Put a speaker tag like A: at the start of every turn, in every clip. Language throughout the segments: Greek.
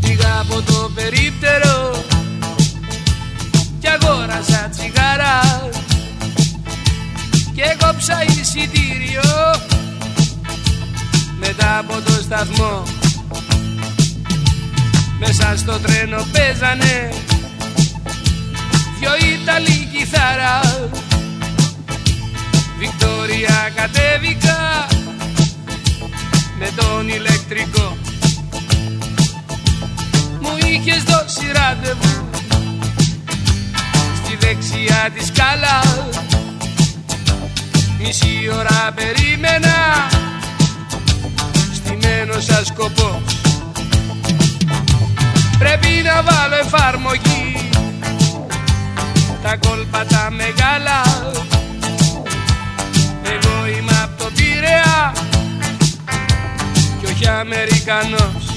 A: Πήγα από το περίπτερο Κι αγόρασα τσιγάρα. Και κόψα εισιτήριο Μετά από το σταθμό. Μέσα στο τρένο παίζανε Δυο Ιταλοί κιθάρα. Βικτόρια κατέβηκα με τον ηλεκτρικό. Μου είχες δώσει ραντεβού. Στη δεξιά της σκάλα Μισή ώρα περίμενα. Στημένος σαν σκοπός Πρέπει να βάλω εφαρμογή. Τα κόλπα τα μεγάλα Εγώ είμαι από το Πειραιά. Όχι Αμερικανός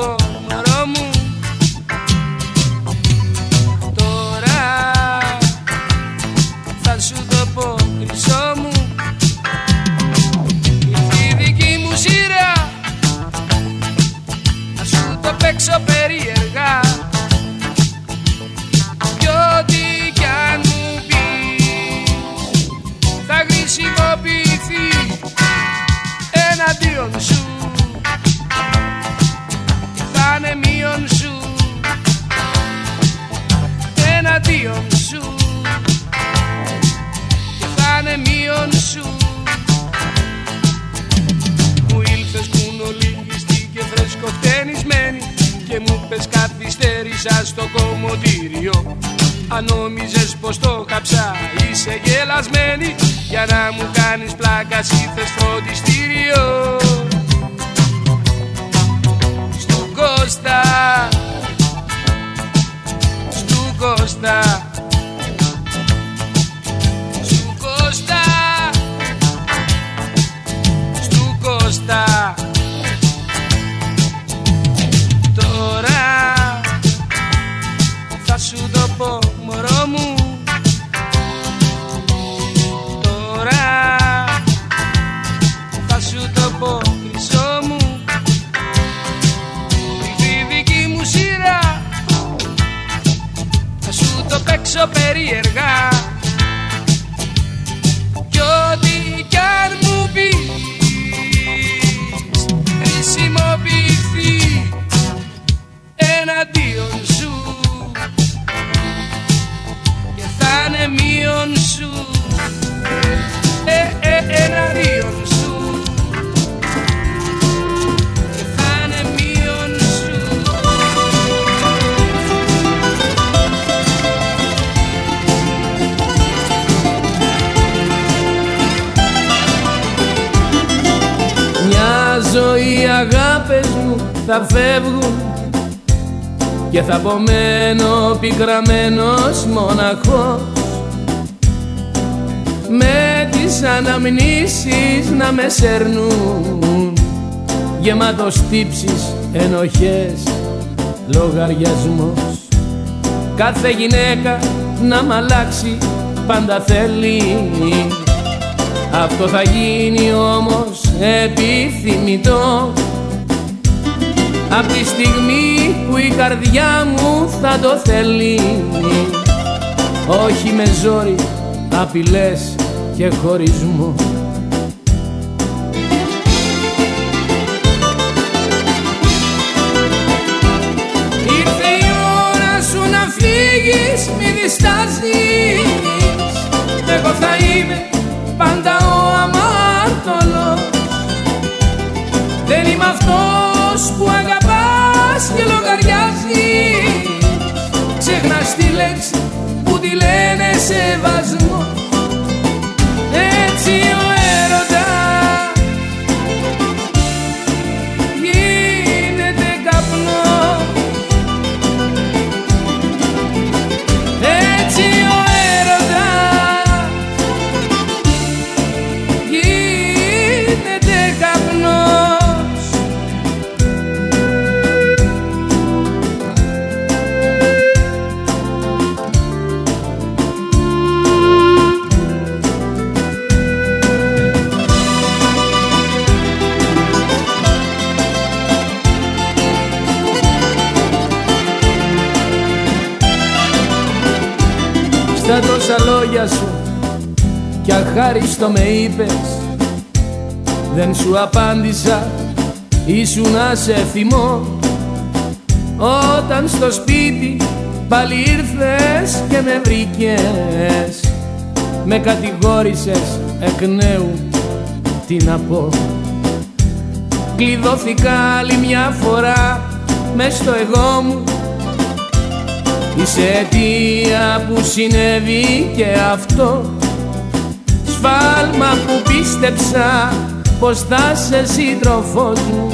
A: σου το πω μωρό μου. Τώρα θα σου το πω χρυσό μου. Ήρθε η δική μου σειρά. Να σου το παίξω περίεργα. Κι ό,τι κι αν μου πεις θα χρησιμοποιηθεί εναντίον σου εναντίον σου. Και θα είναι μείον σου. Μου ήλθες κουνολίγιστη και φρεσκοφτενισμένη και μου πες καθυστέρησα στο κομμωτήριο. Αν νόμιζες πως το κάψα είσαι γελασμένη. Για να μου κάνεις πλάκα ήρθες φροντιστήριο. Στου Κώστα Στου Κώστα σου το παίξω περίεργα. Κι ό,τι κι αν μου πεις θα φεύγουν και θα απομένω πικραμένος μοναχός. Με τις αναμνήσεις να με σέρνουν γεμάτος τύψεις, ενοχές, λογαριασμός. Κάθε γυναίκα να μ' αλλάξει πάντα θέλει. Αυτό θα γίνει όμως επιθυμητό Απ' τη στιγμή που η καρδιά μου θα το θέλει. Όχι με ζόρι, απειλές και χωρισμό. Ήρθε η ώρα σου να φύγεις, μη διστάζεις. Εγώ θα είμαι πάντα ο αμάρτωλος Δεν είμαι αυτός λέξη που τη λένε σεβασμό Έτσι κι αχάριστο με είπες. Δεν σου απάντησα ήσουν σε θυμώ. Όταν στο σπίτι πάλι ήρθες και με βρήκες Με κατηγόρησες εκ νέου τι να πω. Κλειδώθηκα άλλη μια φορά μες στο εγώ μου. Είσαι αιτία που συνέβη και αυτό Σφάλμα που πίστεψα πως θα σε σύντροφός μου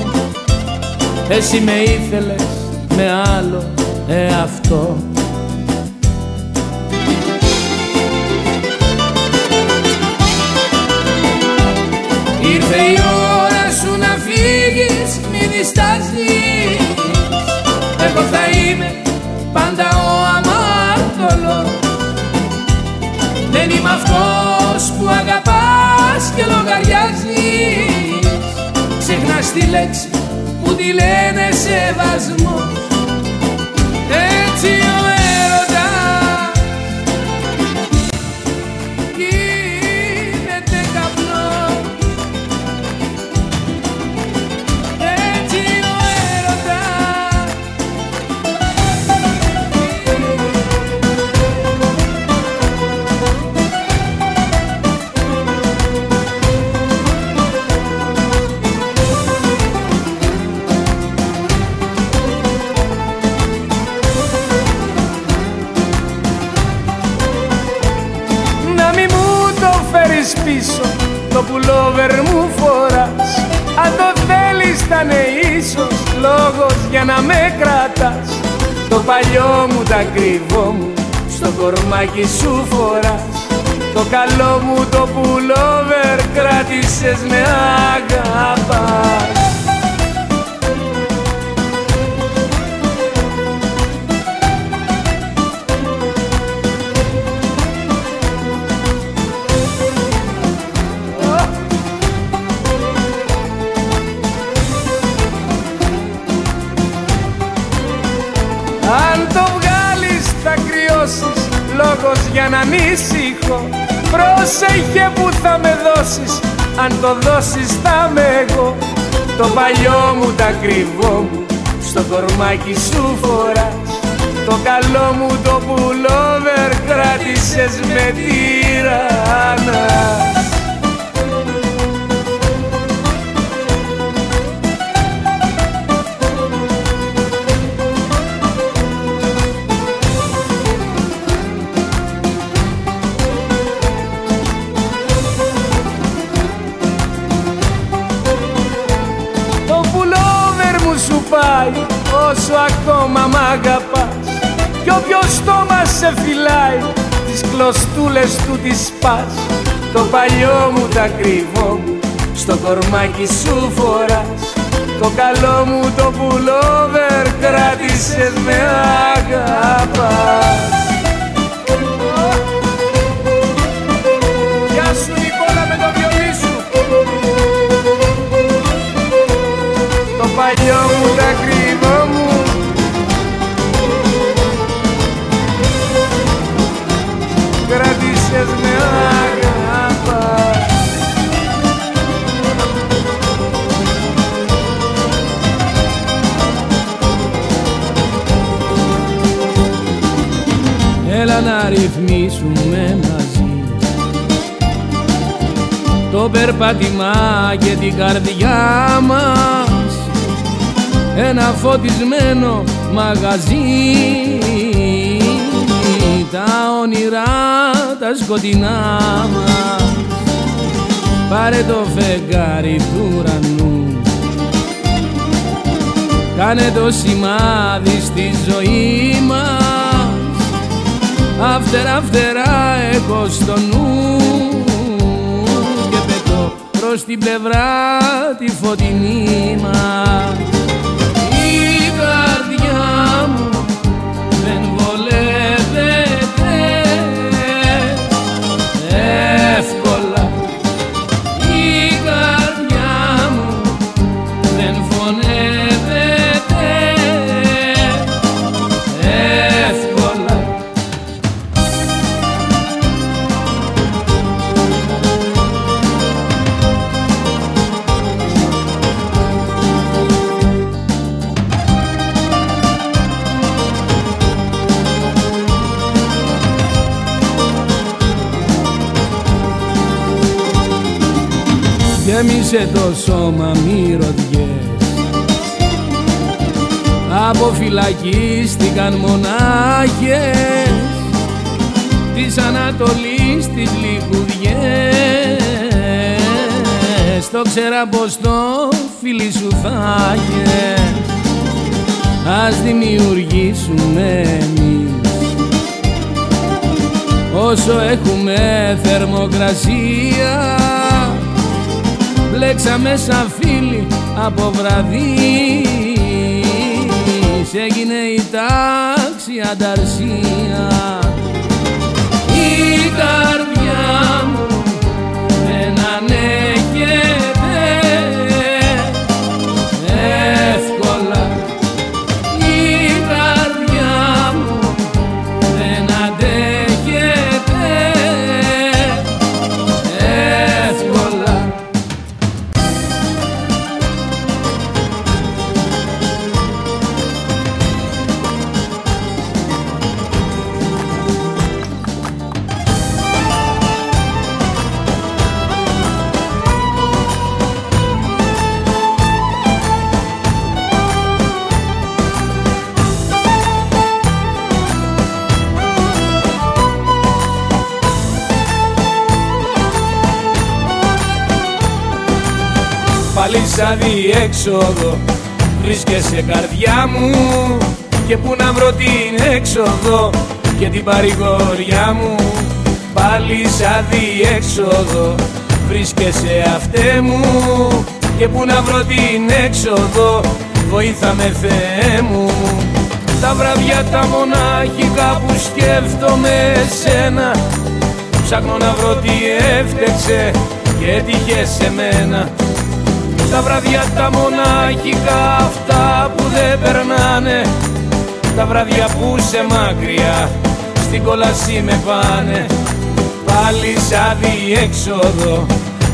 A: Εσύ με ήθελες με άλλο εαυτό. Ήρθε η ώρα σου να φύγεις μη διστάζεις. Εγώ θα είμαι πάντα που αγαπάς και λογαριάζεις Ξεχνάς τη λέξη που τη λένε σεβασμός να με κρατάς. Το παλιό μου τα κρυβό μου στο κορμάκι σου φοράς. Το καλό μου το πουλόβερ κράτησες με αγαπάς για να ανησυχώ Πρόσεχε που θα με δώσεις. Αν το δώσεις θα με εγώ. Το παλιό μου τα κρυβό μου Στο κορμάκι σου φοράς. Το καλό μου το πουλόβερ Κράτησες με τυραννάς ακόμα μ' αγαπάς. Κι όποιος στόμα σε φυλάει τις κλωστούλες του τις σπάς Το παλιό μου τα κρυβό μου στο κορμάκι σου φοράς. Το καλό μου το πουλόβερ κράτησες με αγαπάς το περπάτημα και την καρδιά μας. Ένα φωτισμένο μαγαζί τα όνειρά τα σκοτεινά μας. Πάρε το φεγγάρι του ουρανού. Κάνε το σημάδι στη ζωή μας. Αφτερά φτερά έχω στο νου Και πετώ στην πλευρά τη φωτεινή. Η καρδιά μου δεν βολεύεται γέμισε το σώμα μυρωδιές αποφυλακίστηκαν μονάχες. Της Ανατολής τις λιχουδιές. Το ξέρα πως το φίλι σου θα ας δημιουργήσουμε εμείς. Όσο έχουμε θερμοκρασία μπλέξαμε σαν φίλοι από βραδύ. Έγινε η τάξη ανταρσία. Η καρδιά μου δεν ανέχεται σαν διέξοδο βρίσκεσαι καρδιά μου και που να βρω την έξοδο. Και την παρηγοριά μου Πάλι σαν διέξοδο. Βρίσκεσαι αυτέ μου και που να βρω την έξοδο. Βοήθα με Θεέ μου. Τα βραδιά τα μονάχικα που σκέφτομαι εσένα Ψάχνω να βρω τι έφτεξε και έτυχε σε μένα Τα βραδιά τα μονάχικα αυτά που δεν περνάνε. Τα βραδιά που σε μακριά στην κόλαση με πάνε. Πάλι σαν διέξοδο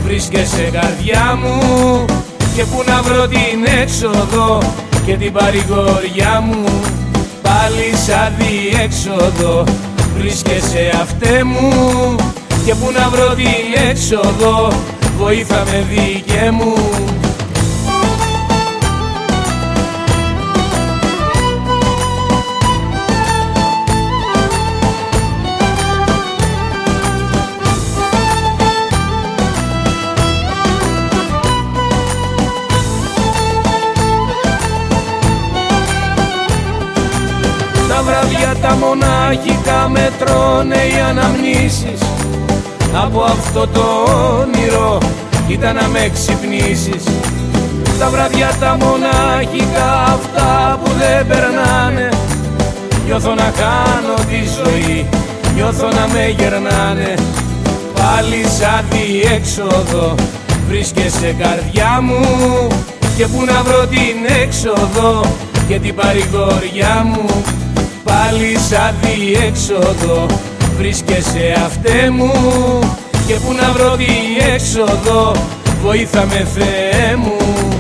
A: βρίσκεσαι καρδιά μου. Και που να βρω την έξοδο και την παρηγοριά μου. Πάλι σαν διέξοδο βρίσκεσαι αυτέ μου. Και που να βρω την έξοδο βοήθα με δίκαι μου τα μονάχικα με τρώνε οι αναμνήσεις. Από αυτό το όνειρο ήταν να με ξυπνήσεις. Τα βράδια τα μονάχικα αυτά που δεν περνάνε. Νιώθω να κάνω τη ζωή, νιώθω να με γερνάνε. Πάλι σαν διέξοδο βρίσκεσαι καρδιά μου. Και που να βρω την έξοδο και την παρηγοριά μου Πάλι σαν διέξοδο βρίσκεσαι αυτέ μου Και που να βρω την έξοδο. Βοήθα με Θεέ μου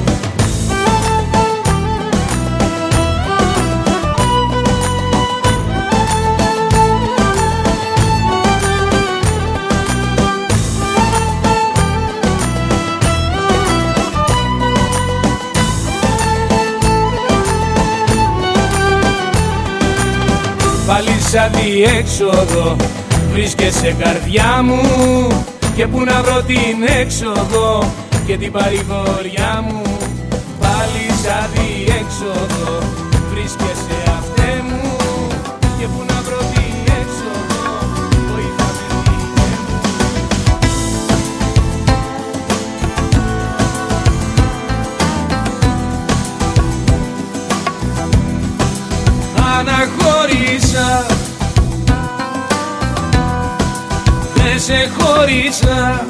A: σαν διέξοδο βρίσκεσαι καρδιά μου Και που να βρω την έξοδο. Και την παρηγοριά μου Πάλι σαν διέξοδο Δεν σε χώρισα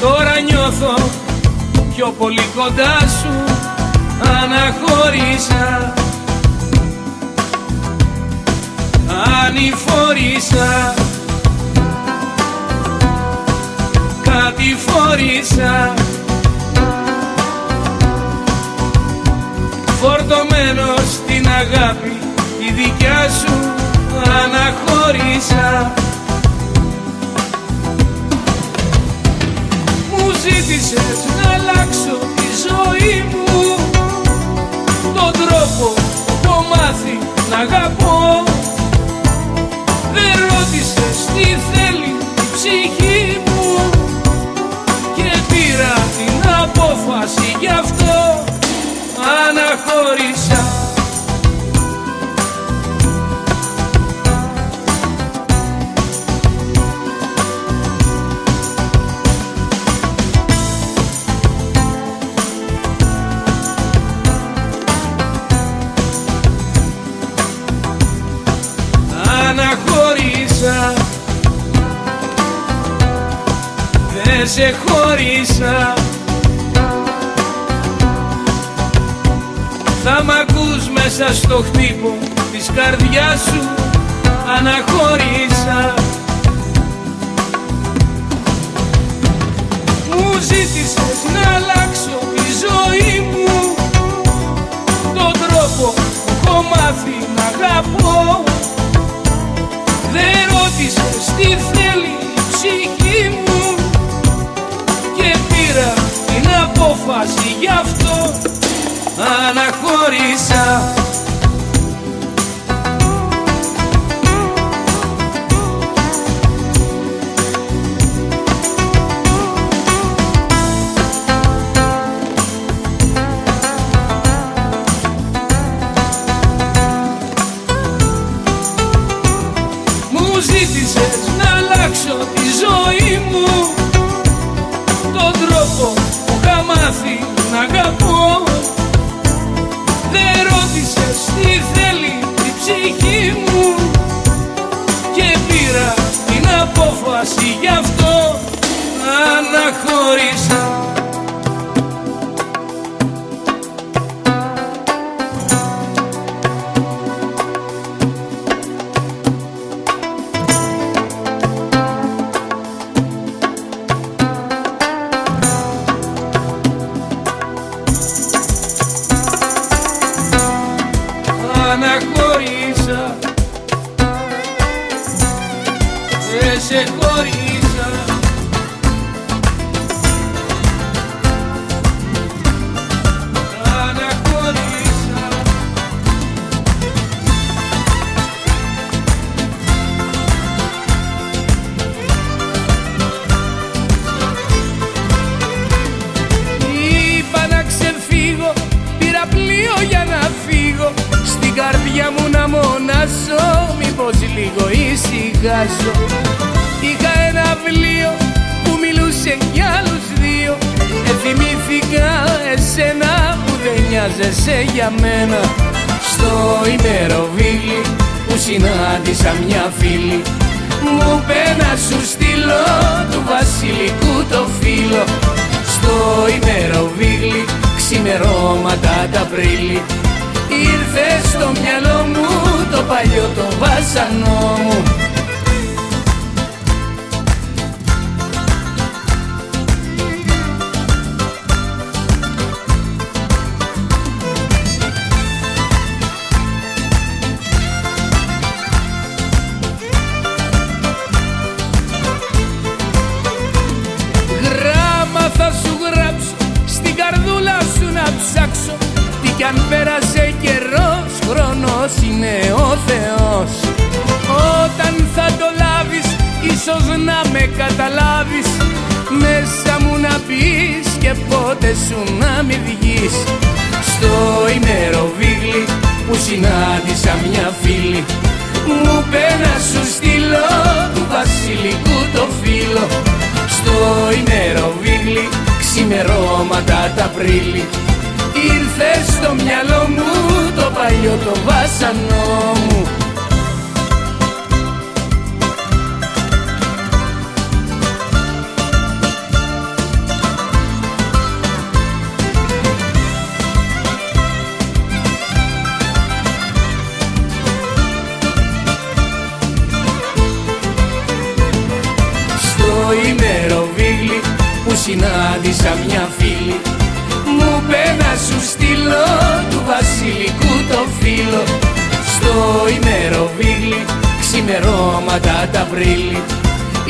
A: Τώρα νιώθω πιο πολύ κοντά σου Αναχώρησα Ανηφόρησα. Κάτι φόρησα. Φορτωμένος στην αγάπη τη δικιά σου αναχώρησα. Ζήτησες να αλλάξω τη ζωή μου. Τον τρόπο που έχω μάθει να αγαπώ. Δεν ρώτησες τι θέλει η ψυχή μου. Και πήρα την απόφαση γι' αυτό. Αναχώρησα αναχώρησα Δεν σε χώρισα Θα μ' ακούς μέσα στο χτύπο της καρδιάς σου Αναχώρησα Μου ζήτησες να αλλάξω τη ζωή μου Τον τρόπο που έχω μάθει να αγαπώ. Δεν ρώτησες τι θέλει απόφαση γι' αυτό Αναχώρησα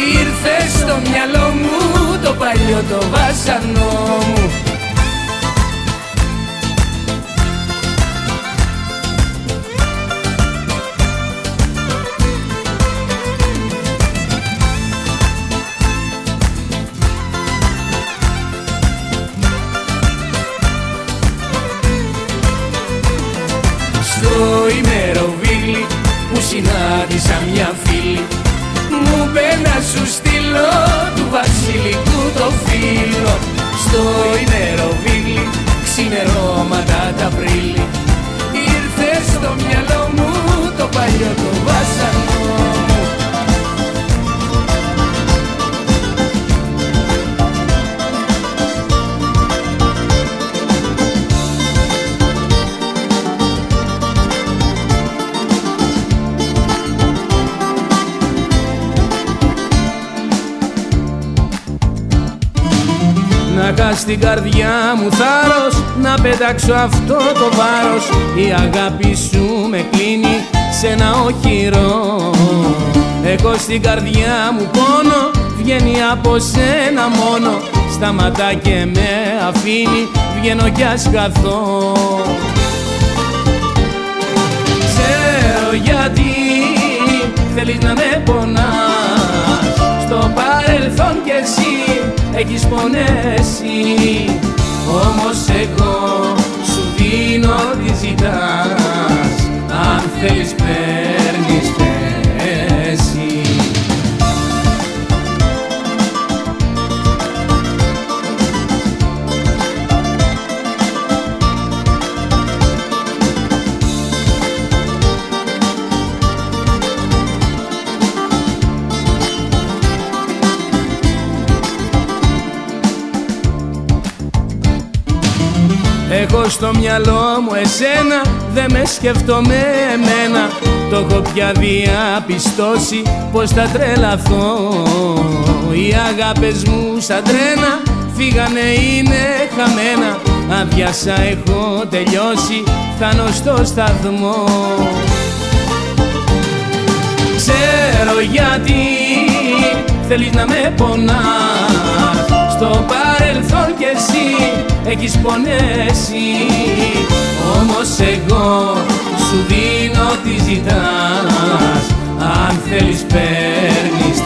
A: Ήρθε στο μυαλό μου το παλιό το βάσανό μου. Στο ημεροβίγλι που συνάντησα μια φίλη φίλο Στο ημεροβίλι ξημερώματα τα πρίλη Ήρθε στο μυαλό μου το παλιό στην καρδιά μου θάρρος Να πετάξω αυτό το βάρος. Η αγάπη σου με κλείνει σε ένα οχυρό. Εγώ στην καρδιά μου πόνο Βγαίνει από σένα μόνο. Σταματά και με αφήνει Βγαίνω κι ας καθώ Ξέρω γιατί θέλεις να με πονάς. Στο παρελθόν κι εσύ έχεις πονέσει Όμως εγώ σου δίνω τις ζητάς Αν θέλεις παίρνεις Έχω στο μυαλό μου εσένα Δεν με σκεφτόμαι εμένα. Το έχω πια διαπιστώσει Πως θα τρελαθώ. Οι αγάπες μου σαν τρένα Φύγανε είναι χαμένα. Αδειάσα έχω τελειώσει Φτάνω στο σταθμό. Ξέρω γιατί Θέλεις να με πονάς. Στο παρελθόν κι εσύ έχεις πονέσει. Όμως εγώ σου δίνω τι ζητάς. Αν θέλεις παίρνεις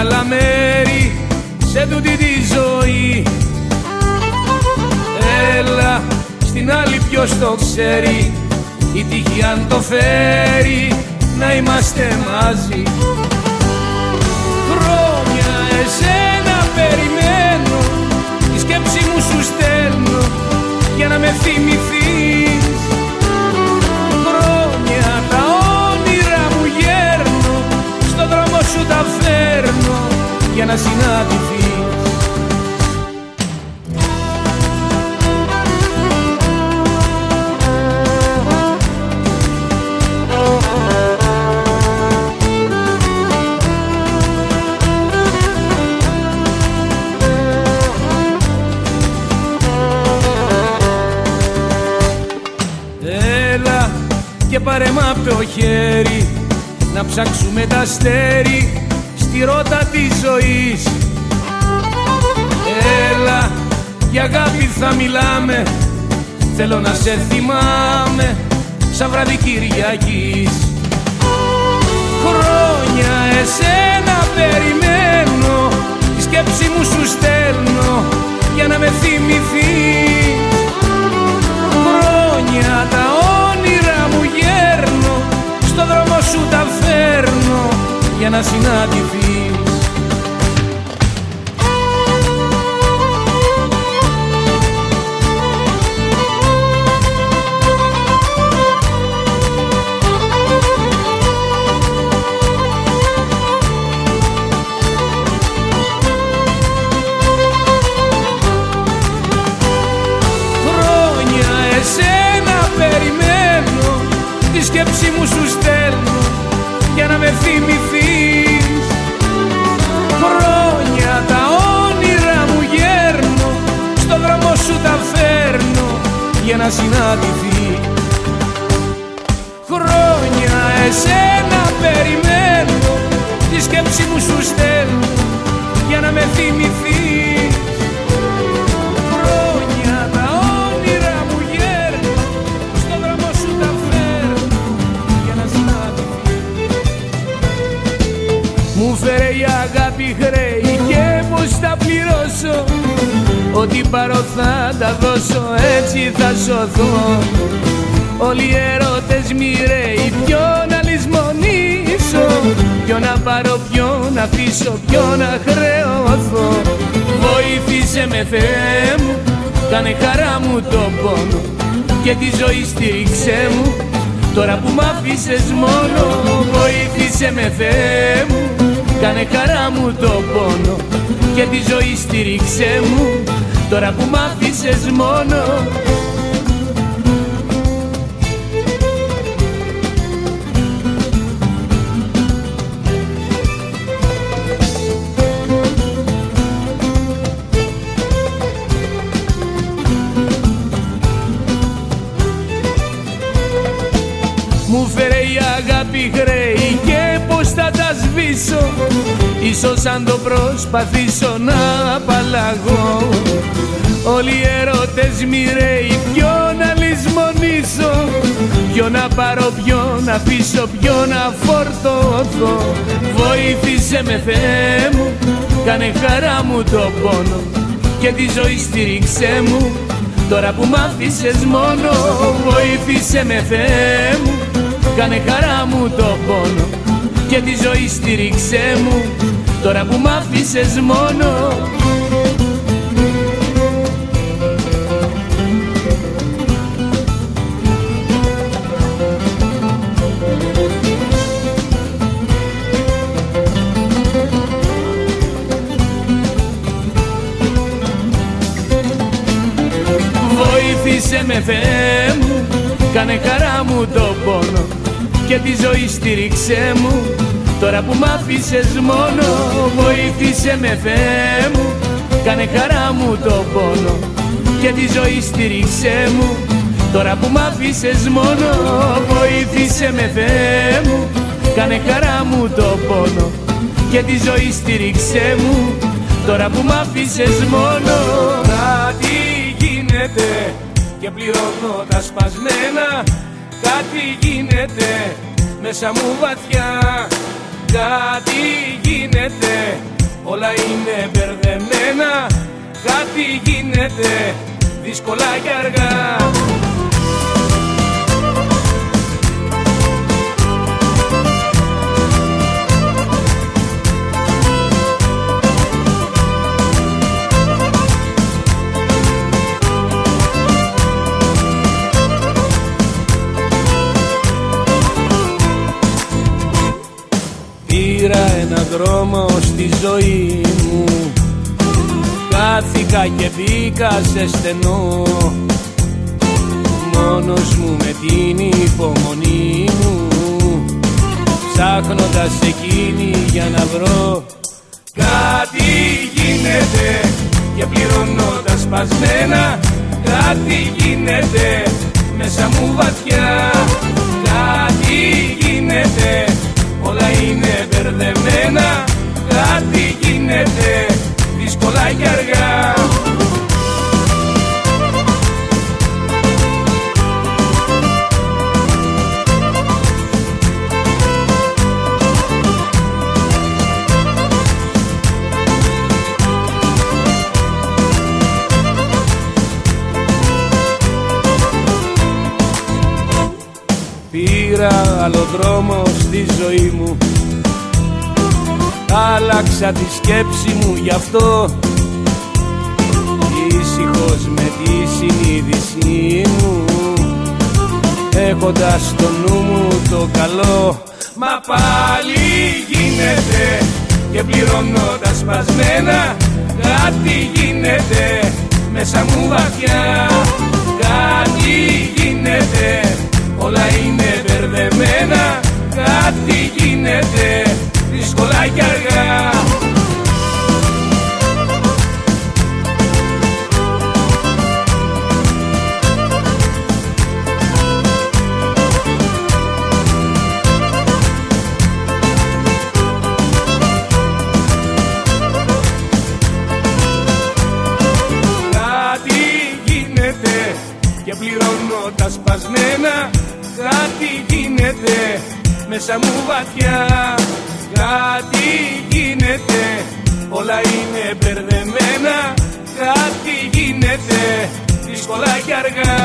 A: άλλα μέρη σε τούτη τη ζωή. Έλα στην άλλη ποιος το ξέρει. Η τύχη αν το φέρει να είμαστε μαζί. Χρόνια εσένα περιμένω τη σκέψη μου σου στέλνω για να με θυμηθείς για να συναντηθείς. Έλα και πάρε μ' απ' το χέρι να ψάξουμε τα αστέρι στη ρότα της ζωής. Έλα, για αγάπη θα μιλάμε. Θέλω να σε θυμάμαι σαν βράδυ Κυριακής. Χρόνια εσένα περιμένω Τη σκέψη μου σου στέλνω για να με θυμηθείς. Χρόνια τα όνειρα μου γέρνω στο δρόμο σου τα φέρνω για να συναντηθείς να συναντηθεί. Χρόνια εσένα περιμένω τη σκέψη μου σου στέλνω για να με θυμηθείς. Φέρε η αγάπη χρέη Ό,τι πάρω θα τα δώσω έτσι θα σωθώ Όλοι οι ερώτες μοιραίοι ποιον να λησμονήσω. Ποιον να πάρω, ποιον να αφήσω, ποιον να χρεωθώ Βοήθησε με Θεέ μου, κάνε χαρά μου το πόνο Και τη ζωή στήριξέ μου, τώρα που μ' άφησες μόνο Βοήθησε με Θεέ μου, Κάνε χαρά μου το πόνο και τη ζωή στήριξέ μου Τώρα που μ' άφησες μόνο αν το προσπαθήσω να απαλλαγώ. Όλοι οι ερώτες μοιραίοι ποιο να λησμονήσω. Ποιο να πάρω, ποιο να αφήσω, ποιο να φορτωθώ. Βοήθησε με Θεέ μου, κάνε χαρά μου το πόνο Και τη ζωή στήριξέ μου, τώρα που μ' άφησες μόνο Βοήθησε με Θεέ μου, κάνε χαρά μου το πόνο και τη ζωή στήριξέ μου τώρα που μ' άφησες μόνο. Βοήθησε με Θεέ μου, κάνε χαρά μου το πόνο και τη ζωή στήριξέ μου Τώρα που μ' άφησες μόνο βοήθησε με Θεέ μου. Κάνε χαρά μου το πόνο και τη ζωή στήριξέ μου. Τώρα που μ' άφησες μόνο βοήθησε με Θεέ μου. Κάνε χαρά μου το πόνο και τη ζωή στήριξέ μου. Τώρα που μ' άφησες μόνο Κάτι γίνεται και πληρώνω τα σπασμένα. Κάτι γίνεται μέσα μου βαθιά Κάτι γίνεται. Όλα είναι μπερδεμένα. Κάτι γίνεται. Δύσκολα και αργά Πήρα ένα δρόμο στη ζωή μου. Κάθηκα και μπήκα σε στενό. Μόνος μου με την υπομονή μου. Ψάχνοντας εκείνη για να βρω Κάτι γίνεται. Και πληρώνω τα σπασμένα Κάτι γίνεται. Μέσα μου βαθιά Κάτι γίνεται όλα είναι μπερδεμένα Κάτι γίνεται δύσκολα και αργά Πήρα άλλο δρόμο στη ζωή μου. Άλλαξα τη σκέψη μου γι' αυτό. Ήσυχος με τη συνείδησή μου. Έχοντας στο νου μου το καλό. Μα πάλι γίνεται και πληρώνω τα σπασμένα Κάτι γίνεται μέσα μου βαθιά. Κάτι γίνεται όλα είναι μπερδεμένα μπερδεμένα Κάτι γίνεται δύσκολα και αργά μέσα μου βαθιά. Κάτι γίνεται Όλα είναι μπερδεμένα. Κάτι γίνεται Δύσκολα και αργά.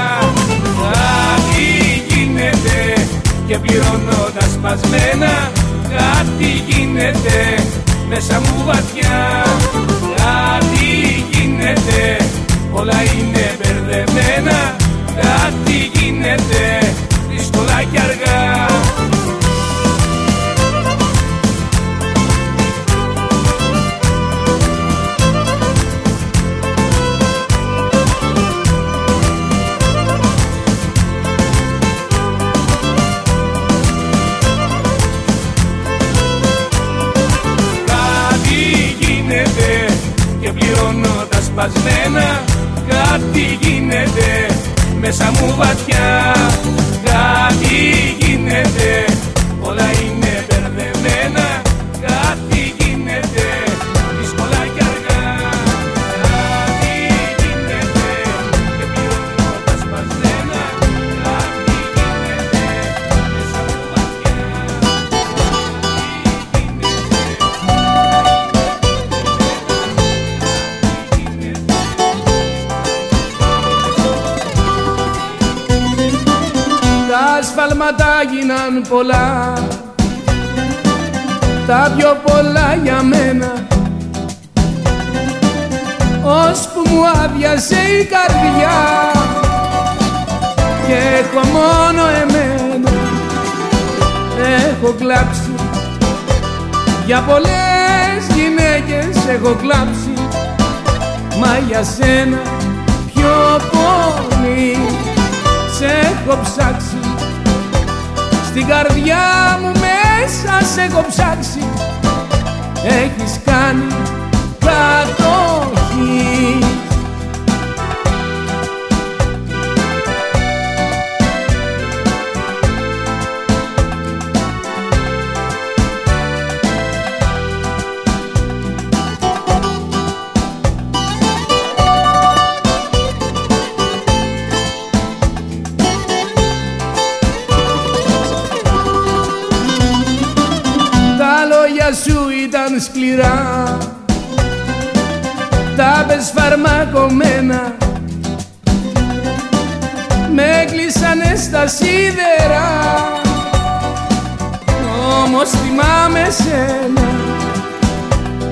A: Κάτι γίνεται Και πληρώνω τα σπασμένα. Κάτι γίνεται Μέσα μου βαθιά. Κάτι γίνεται Όλα είναι μπερδεμένα. Κάτι γίνεται Δύσκολα και αργά
B: σπασμένα Κάτι γίνεται μέσα μου βαθιά Κάτι γίνεται
A: ασφάλματα γίναν πολλά. Τα πιο πολλά για μένα. Ώσπου μου άδειασε η καρδιά. Και έχω μόνο εμένα. Έχω κλάψει. Για πολλές γυναίκες έχω κλάψει. Μα για σένα πιο πολύ. Σε έχω ψάξει Στην καρδιά μου μέσα σε έχω ψάξει. Έχεις κάνει κατοχή σκληρά. Τα πες φαρμακομένα Με κλείσανε στα σίδερα. Όμως θυμάμαι σένα.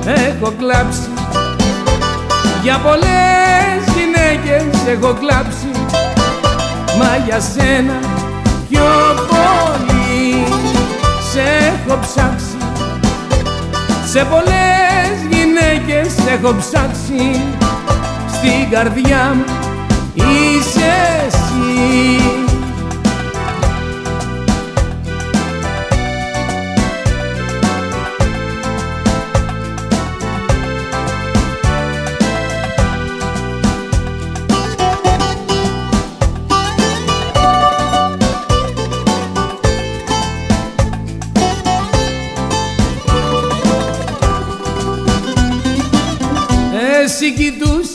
A: Έχω κλάψει. Για πολλές γυναίκες έχω κλάψει. Μα για σένα πιο πολύ. Σε έχω ψάξει σε πολλές γυναίκες έχω ψάξει. Στην καρδιά μου είσαι εσύ. Εσύ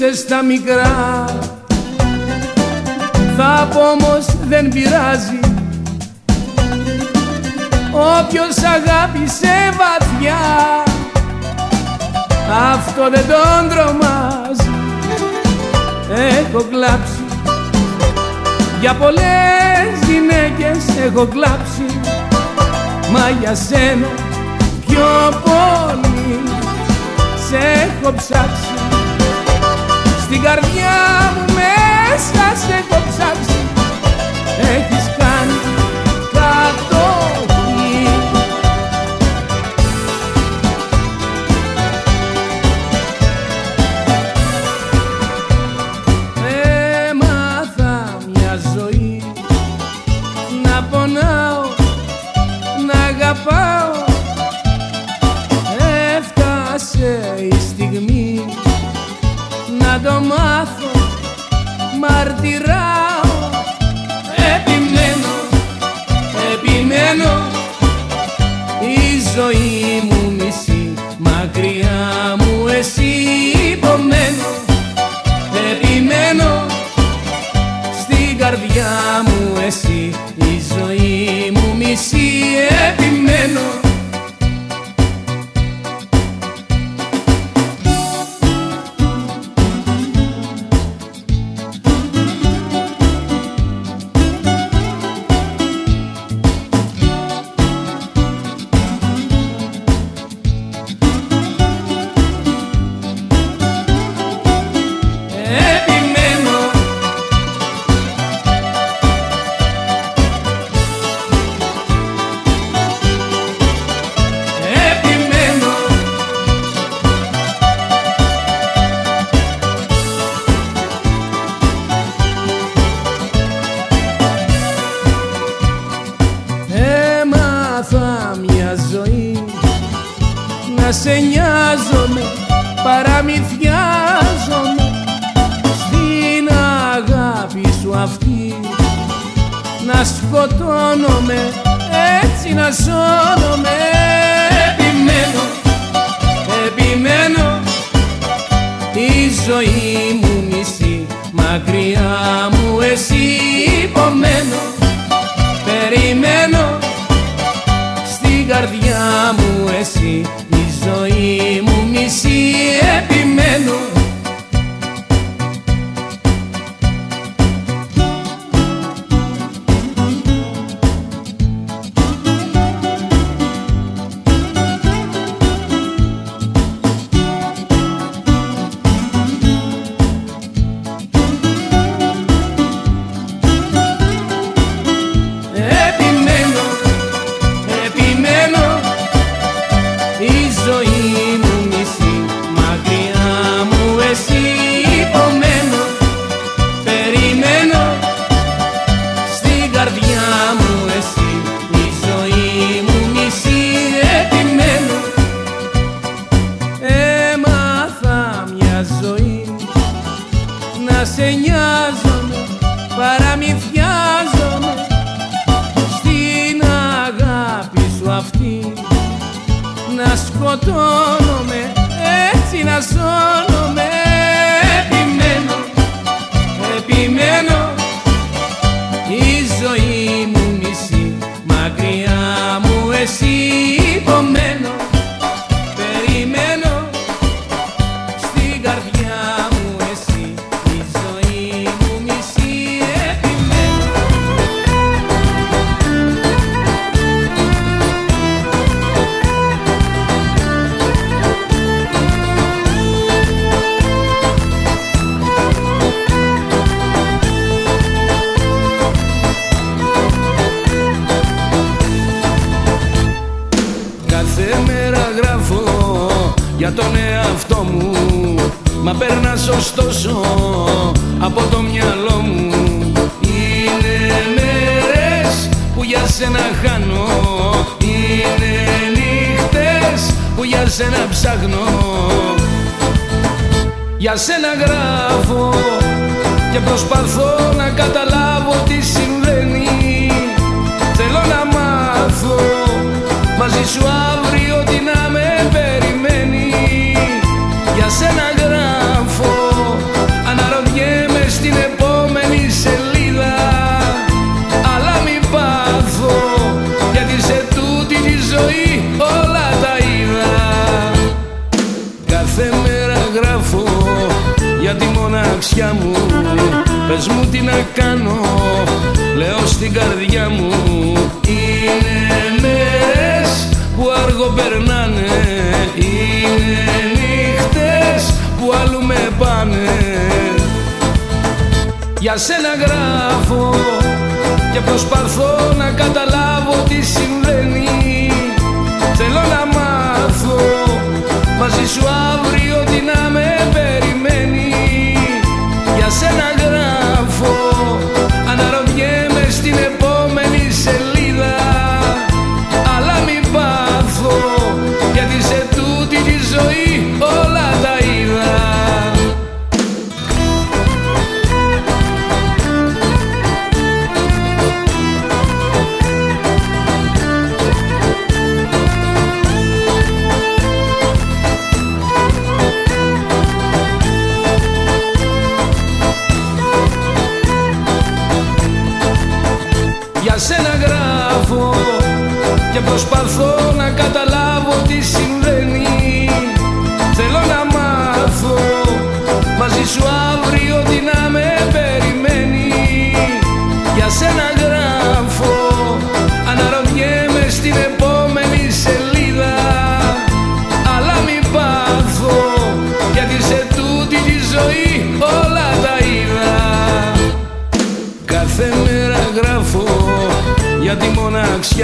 A: κοιτούσες τα μικρά. Θα πω όμως δεν πειράζει. Όποιος αγάπησε βαθιά Αυτό δεν τον τρομάζει. Έχω κλάψει. Για πολλές γυναίκες έχω κλάψει. Μα για σένα πιο πολύ σε έχω ψάξει στην καρδιά μου μέσα σε έχω ψάξει. Έχεις κάνει κατοχή. Έμαθα μια ζωή. Να πονάω αγαπάω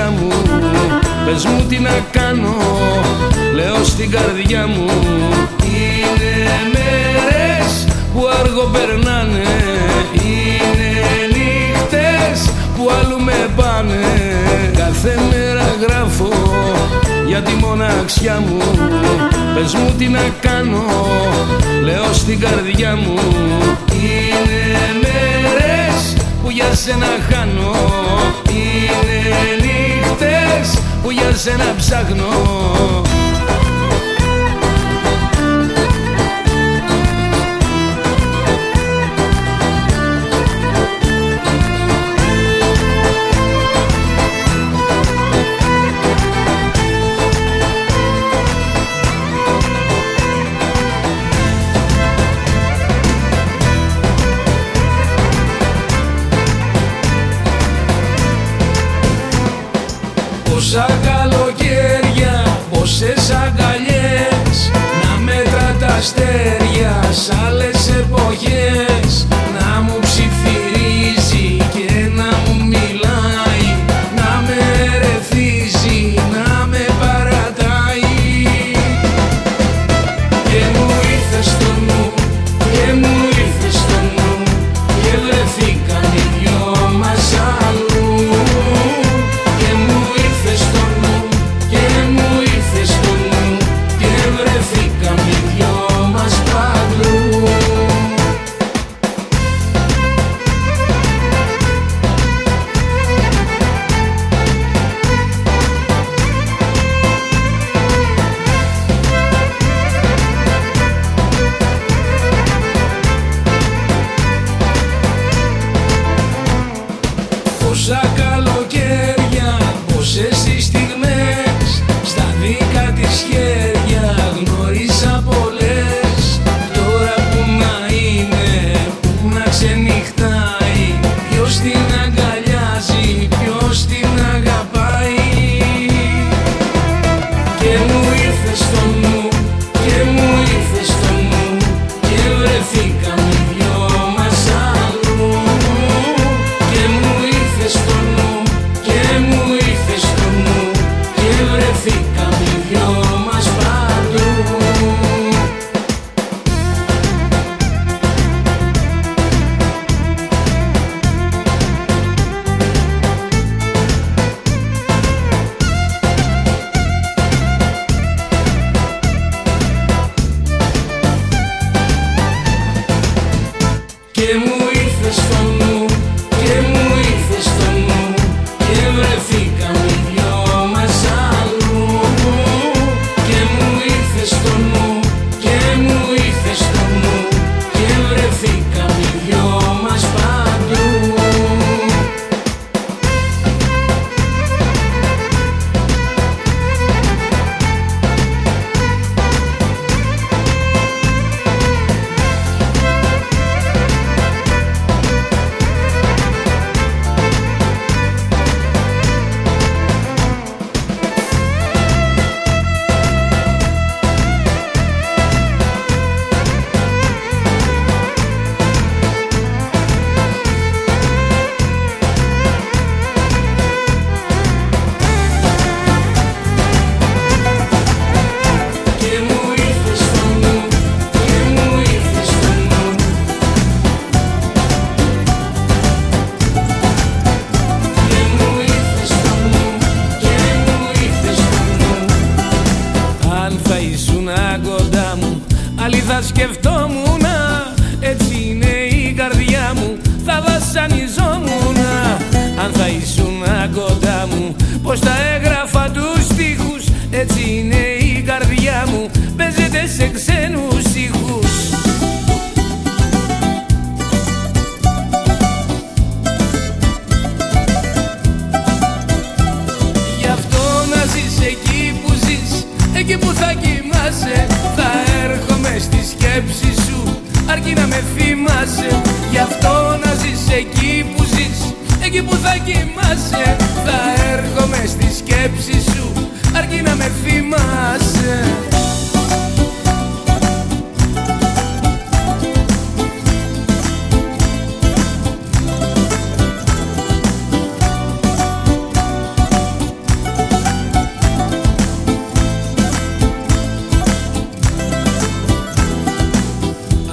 A: καρδιά μου. Τι να κάνω Λέω στην καρδιά μου. Είναι μέρες που αργό περνάνε Είναι νύχτες που αλλού με πάνε. Κάθε μέρα γράφω για τη μοναξιά μου. Πες μου τι να κάνω Λέω στην καρδιά μου. Είναι μέρες που για σένα χάνω. Είναι νύχτες χτες που για σένα ψάχνω. αστέρια σαν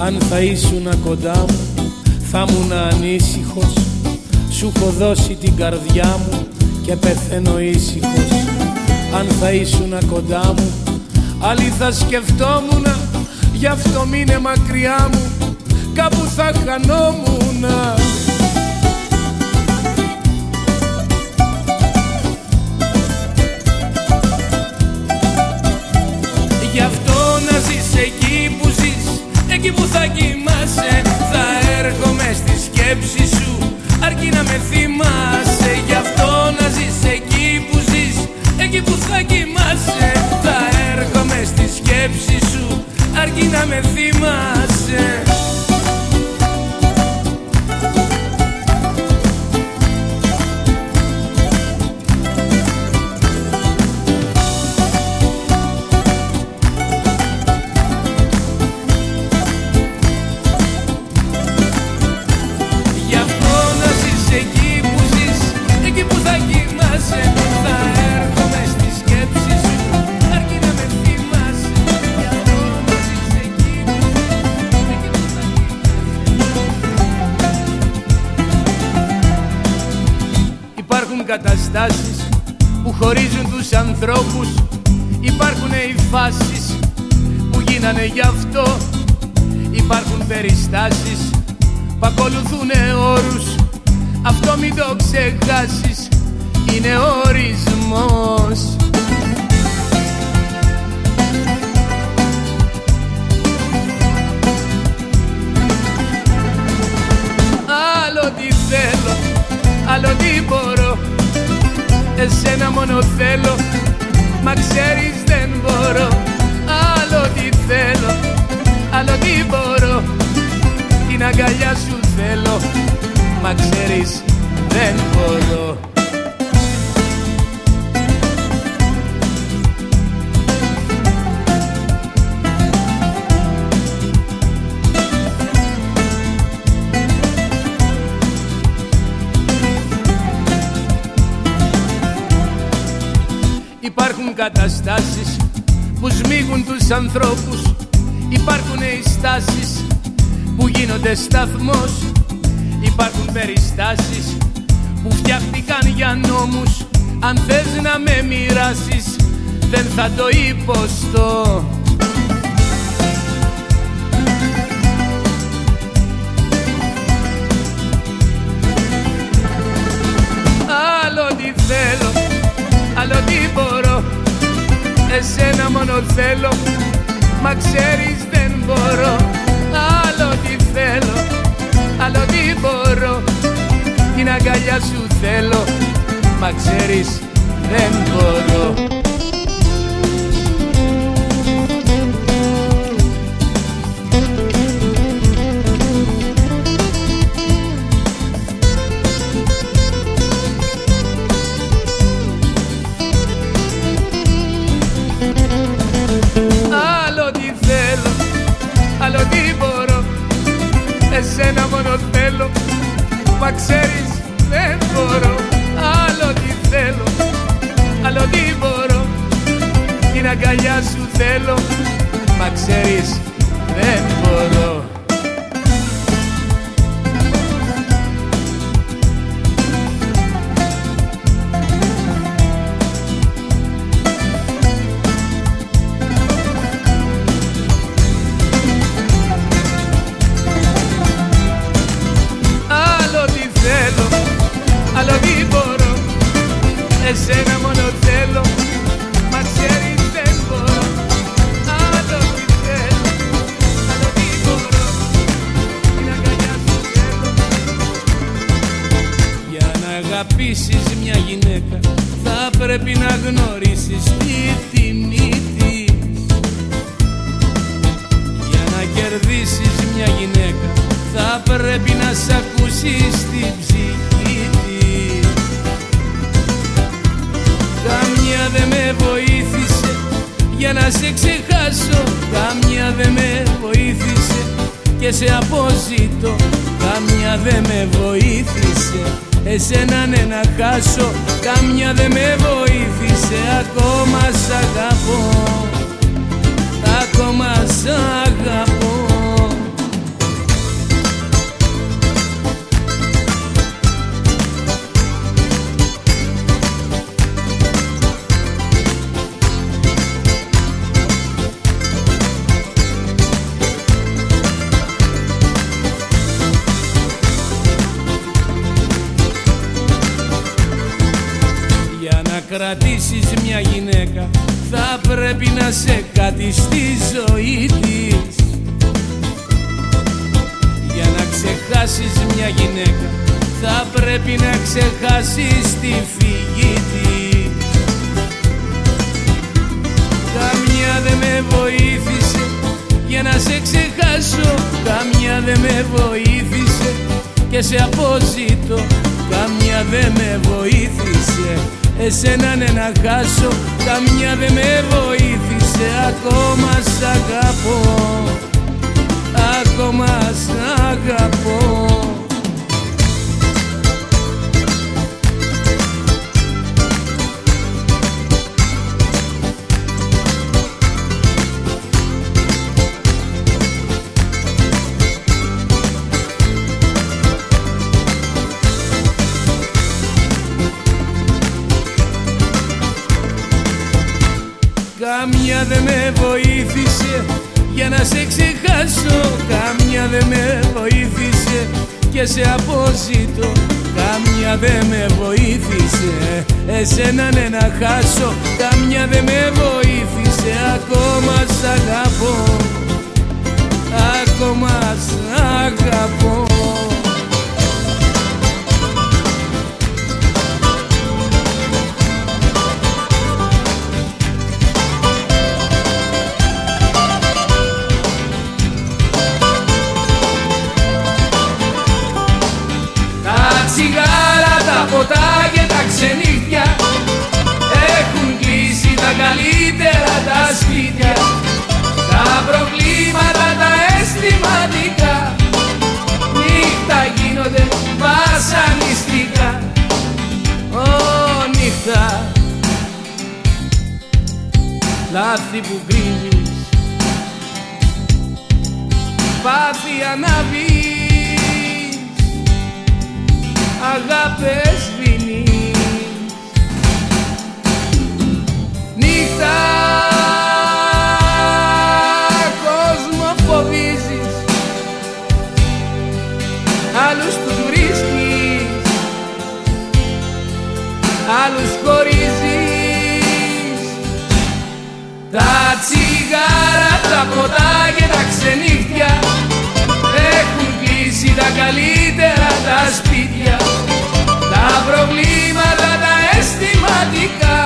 A: Αν θα ήσουν κοντά μου θα ήμουν ανήσυχος. Σου έχω δώσει την καρδιά μου και πεθαίνω ήσυχος. Αν θα ήσουν κοντά μου άλλοι θα σκεφτόμουν Γι' αυτό μείνε μακριά μου. Κάπου θα χανόμουν Εκεί που θα κοιμάσαι Θα έρχομαι στη σκέψη σου. Αρκεί να με θυμάσαι Γι' αυτό να ζεις εκεί που ζεις. Εκεί που θα κοιμάσαι Θα έρχομαι στη σκέψη σου. Αρκεί να με θυμάσαι ανθρώπους. Υπάρχουν οι φάσεις που γίνανε γι' αυτό. Υπάρχουν περιστάσεις που ακολουθούν όρους. Αυτό μην το ξεχάσεις είναι ορισμός. Άλλο τι θέλω, άλλο τι μπορώ. Εσένα μόνο θέλω Μα ξέρεις δεν μπορώ. Άλλο τι θέλω Άλλο τι μπορώ. Την αγκαλιά σου θέλω. Μα ξέρεις δεν μπορώ καταστάσεις που σμίγουν τους ανθρώπους. Υπάρχουν οι στάσεις που γίνονται σταθμός. Υπάρχουν περιστάσεις που φτιάχτηκαν για νόμους. Αν θες να με μοιράσεις δεν θα το υποστώ Εσένα μόνο θέλω, μα ξέρεις δεν μπορώ. Άλλο τι θέλω, άλλο τι μπορώ. Την αγκαλιά σου θέλω, μα ξέρεις δεν μπορώ Εσένα μόνο θέλω, μα ξέρεις δεν μπορώ. Άλλο τι θέλω, άλλο τι μπορώ. Την αγκαλιά σου θέλω, μα ξέρεις δεν μπορώ Εσένα ναι να χάσω Καμιά δεν με βοήθησε Ακόμα σ' αγαπώ. Ακόμα σ' αγαπώ Καμιά δεν με βοήθησε. Για να σε ξεχάσω Καμιά δεν με βοήθησε. Και σε αποζητώ Καμιά δεν με βοήθησε. Εσένα ναι να χάσω Καμιά δεν με βοήθησε. Ακόμα σ' αγαπώ Ακόμα σ' αγαπώ
B: ποτά και τα ξενύχια Έχουν κλείσει τα καλύτερα τα σπίτια. Τα προβλήματα τα αισθηματικά. Νύχτα γίνονται βασανιστικά
A: Ω νύχτα. Λάθη που κρίνεις. Πάθη ανάβεις. Αγάπες χωρίζεις. Τα τσιγάρα, τα ποτά και τα ξενύχτια Έχουν κλείσει τα καλύτερα τα σπίτια. Τα προβλήματα τα αισθηματικά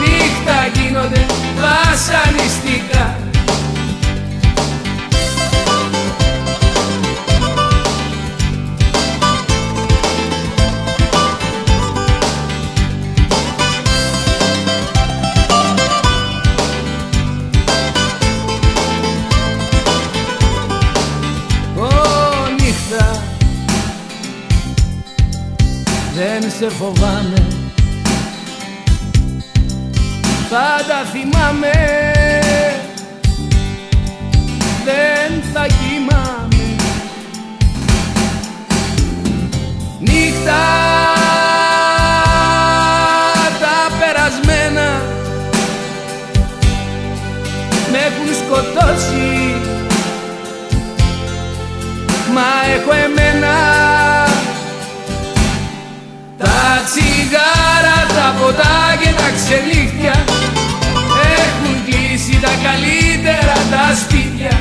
A: νύχτα γίνονται βασανιστικά σε φοβάμαι. Θα τα θυμάμαι καλύτερα τα σπίτια.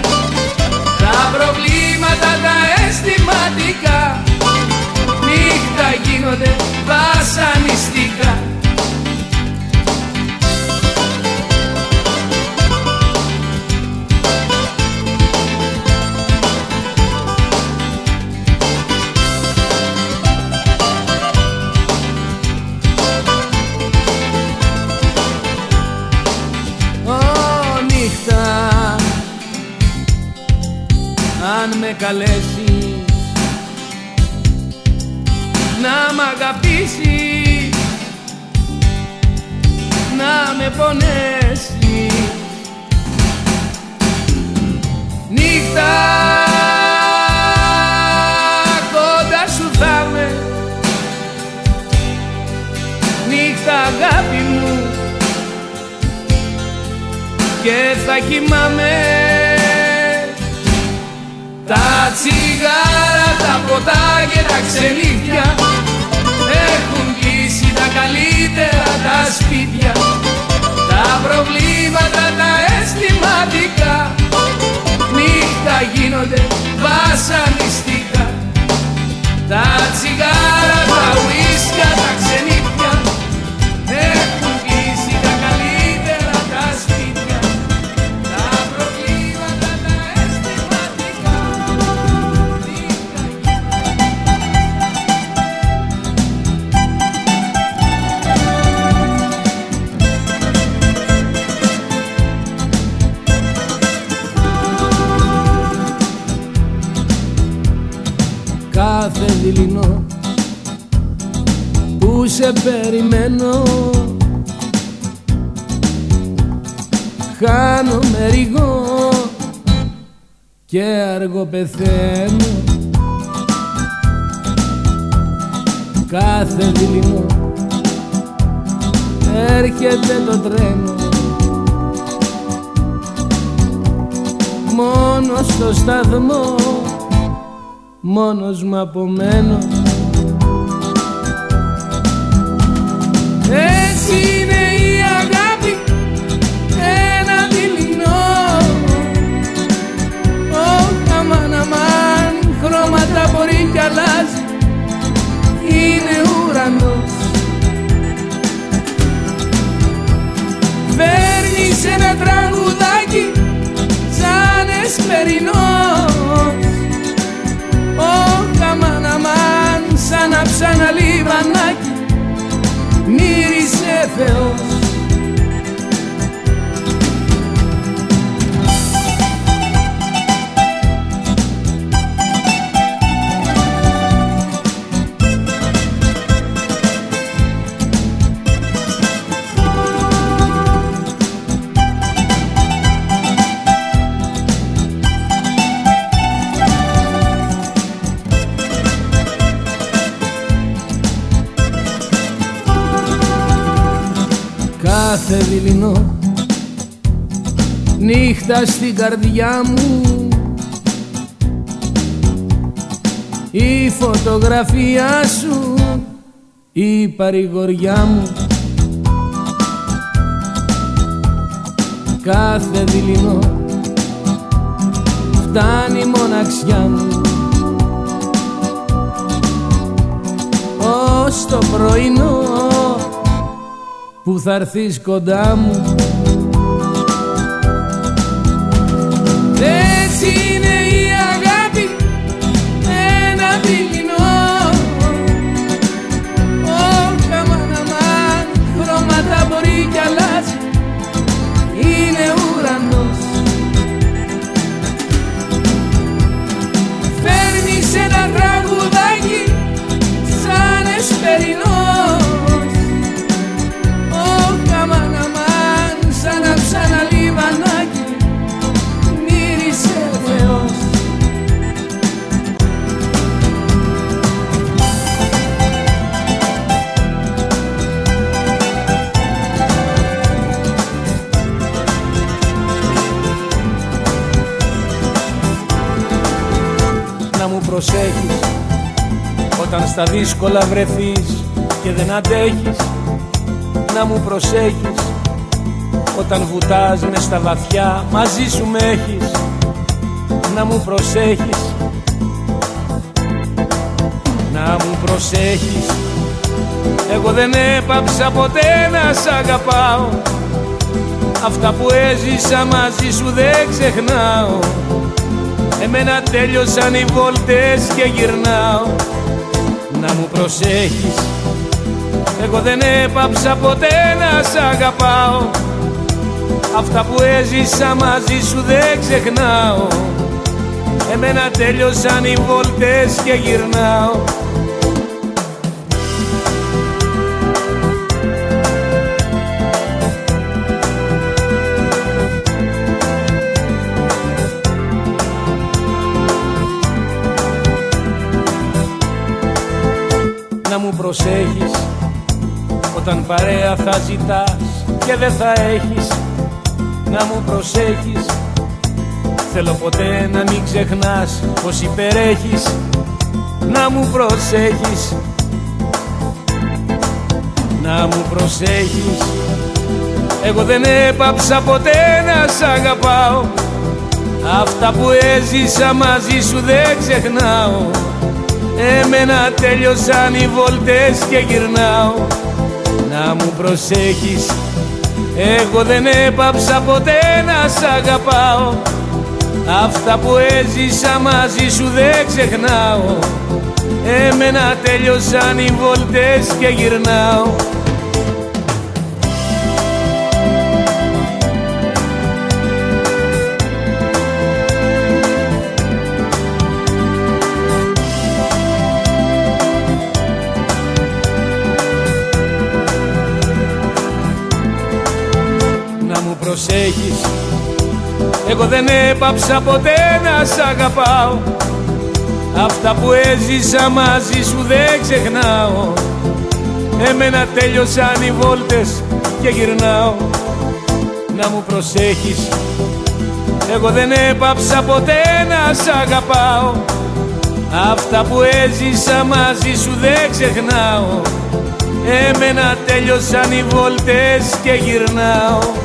A: Τα προβλήματα τα αισθηματικά. Νύχτα γίνονται βασανιστικά με καλέσεις να μ' αγαπήσεις να με πονέσεις. Νύχτα κοντά σου θα με νύχτα αγάπη μου. Και θα κοιμάμαι τα τσιγάρα, τα ποτά και τα ξενύχια Έχουν κλείσει τα καλύτερα τα σπίτια. Τα προβλήματα τα αισθηματικά Νύχτα γίνονται βασανιστικά Τα τσιγάρα, τα ουίσκια, τα ξενύχια σε περιμένω χάνω με ρηγό και αργό πεθαίνω. Κάθε δειλινό έρχεται το τρένο. Μόνος στο σταθμό μόνος μου απομένω ουρανός Φέρνεις ένα τραγουδάκι σαν εσπερινός. Ωχ αμάν αμάν σαν αψάνα λιβανάκι. Μύρισε Θεός κάθε δειλινό νύχτα στην καρδιά μου. Η φωτογραφία σου η παρηγοριά μου. Κάθε δειλινό φτάνει η μοναξιά μου. Ως το πρωινό που θα έρθεις κοντά μου. Έτσι δύσκολα βρεθείς και δεν αντέχεις να μου προσέχεις. Όταν βουτάς μες στα βαθιά μαζί σου με έχεις να μου προσέχεις. Να μου προσέχεις. Εγώ δεν έπαψα ποτέ να σ' αγαπάω. Αυτά που έζησα μαζί σου δεν ξεχνάω. Εμένα τέλειωσαν οι βόλτες και γυρνάω. Να μου προσέχεις. Εγώ δεν έπαψα ποτέ να σ' αγαπάω. Αυτά που έζησα μαζί σου δεν ξεχνάω. Εμένα τέλειωσαν οι βόλτες και γυρνάω προσέχεις. Όταν παρέα θα ζητάς και δεν θα έχεις να μου προσέχεις. Θέλω ποτέ να μην ξεχνάς πως υπερέχεις Να μου προσέχεις. Να μου προσέχεις. Εγώ δεν έπαψα ποτέ να σ' αγαπάω. Αυτά που έζησα μαζί σου δεν ξεχνάω Εμένα τέλειωσαν οι βολτές και γυρνάω. Να μου προσέχεις Εγώ δεν έπαψα ποτέ να σ' αγαπάω. Αυτά που έζησα μαζί σου δεν ξεχνάω. Εμένα τέλειωσαν οι βολτές και γυρνάω προσέχεις. Εγώ δεν έπαψα ποτέ να σ' αγαπάω. Αυτά που έζησα μαζί σου δεν ξεχνάω. Εμένα τέλειωσαν οι βόλτες και γυρνάω. Να μου προσέχεις. Εγώ δεν έπαψα ποτέ να σ' αγαπάω. Αυτά που έζησα μαζί σου δεν ξεχνάω. Εμένα τέλειωσαν οι βόλτες και γυρνάω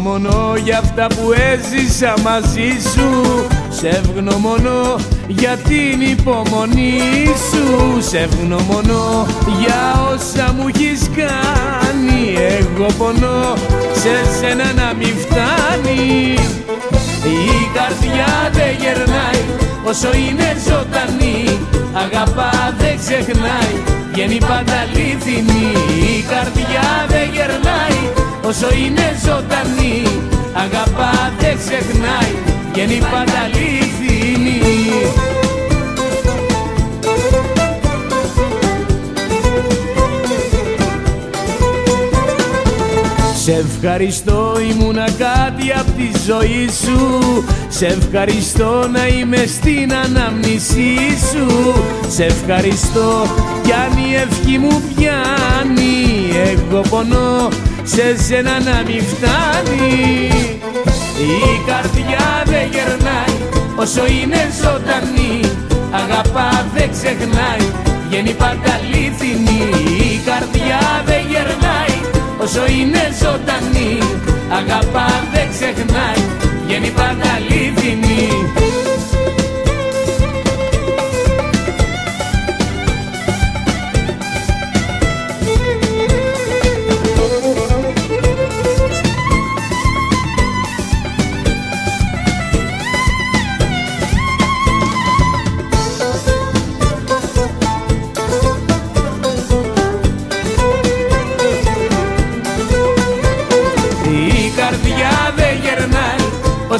A: ευγνωμονώ για αυτά που έζησα μαζί σου. Σε ευγνωμονώ για την υπομονή σου. Σε ευγνωμονώ για όσα μου έχεις κάνει. Εγώ πονώ σε σένα να μην φτάνει. Η καρδιά δεν γερνάει όσο είναι ζωντανή. Αγαπά δεν ξεχνάει, βγαίνει πάντα αλήθινη Η καρδιά δεν γερνάει όσο είναι ζωντανή Αγαπά δεν ξεχνάει, βγαίνει πάντα αλήθινη Σε ευχαριστώ ήμουνα κάτι απ' τη ζωή σου. Σε ευχαριστώ να είμαι στην αναμνησή σου. Σε ευχαριστώ κι αν η ευχή μου πιάνει Εγώ πονώ σε σένα να μην φτάνει. Η καρδιά δεν γερνάει όσο είναι ζωντανή. Αγαπά δεν ξεχνάει, βγαίνει πάντα αλήθινη Η καρδιά δεν γερνάει όσο είναι ζωντανή. Αγαπά δεν ξεχνάει, βγαίνει πάντα αλήθινη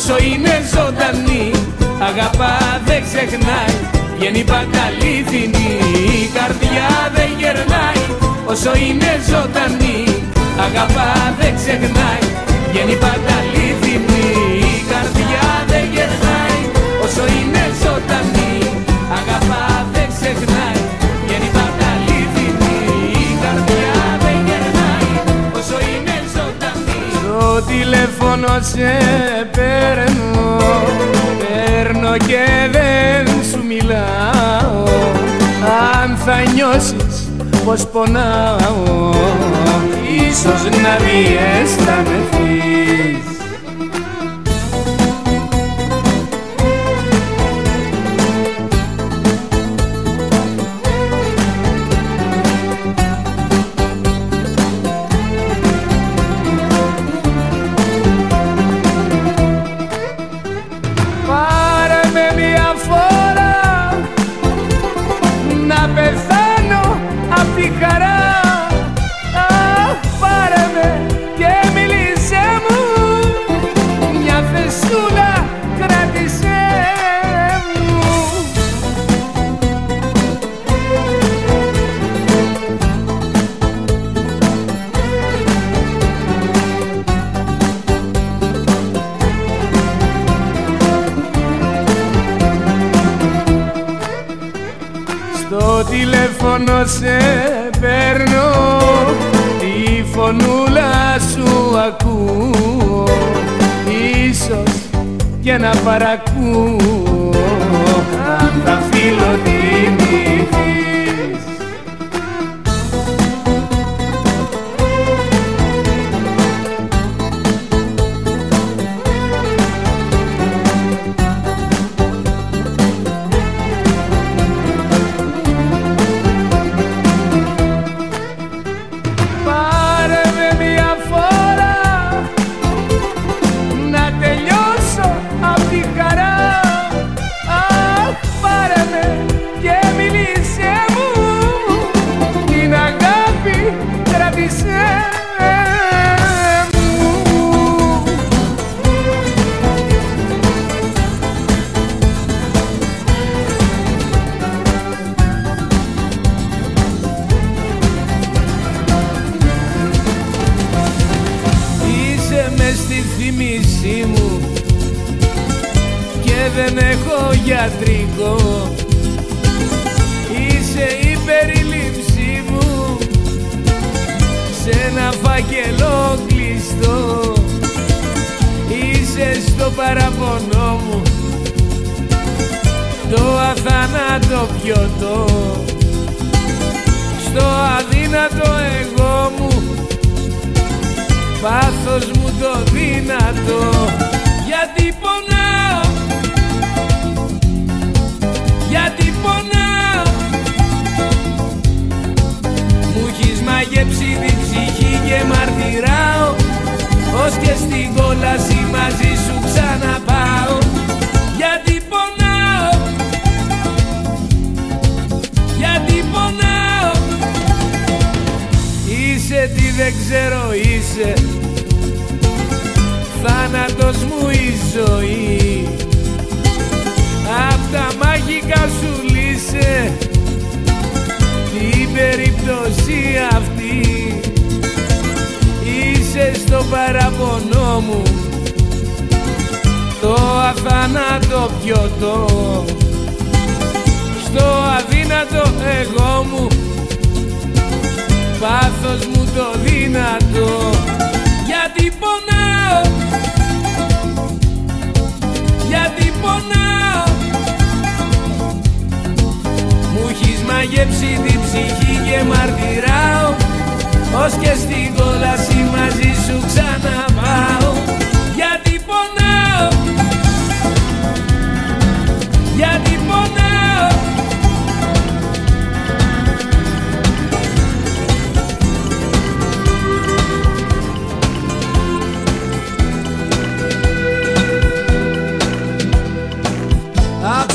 A: όσο είναι ζωντανή Αγαπά δεν ξεχνάει, βγαίνει πάντα αλήθινη Η καρδιά δεν γερνάει, όσο είναι ζωντανή Αγαπά δεν ξεχνάει, βγαίνει πάντα αλήθινη Η καρδιά δεν γερνάει, τηλέφωνο σε παίρνω Παίρνω και δεν σου μιλάω. Αν θα νιώσεις πως πονάω Ίσως να μην αισθανεθείς και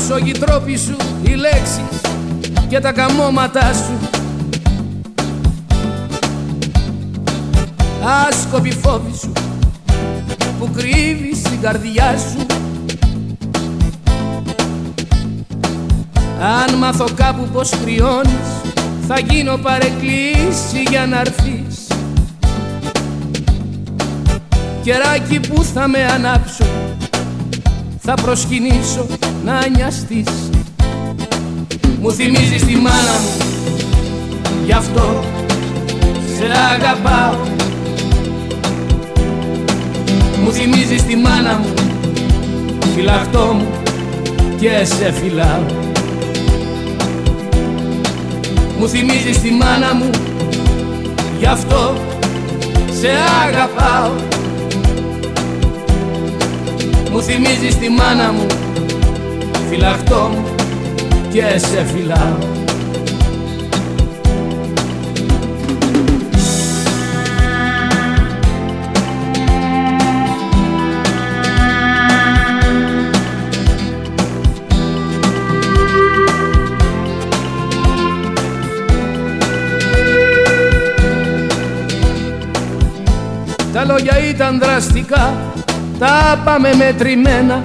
A: Άψογοι τρόποι σου οι λέξεις και τα καμώματά σου. Άσκοπη φόβη σου που κρύβεις στην καρδιά σου. Αν μάθω κάπου πως κρυώνεις θα γίνω παρεκκλήση για να έρθεις. Κεράκι που θα με ανάψω θα προσκυνήσω να νοιαστείς. Μου θυμίζεις τη μάνα μου. Γι' αυτό σε αγαπάω. Μου θυμίζεις τη μάνα μου. Φυλαχτό μου και σε φυλάω. Μου θυμίζεις τη μάνα μου. Γι' αυτό σε αγαπάω Μου θυμίζεις τη μάνα μου. Φυλαχτό μου και σε φυλάω Τα λόγια ήταν δραστικά, τα πάμε μετρημένα.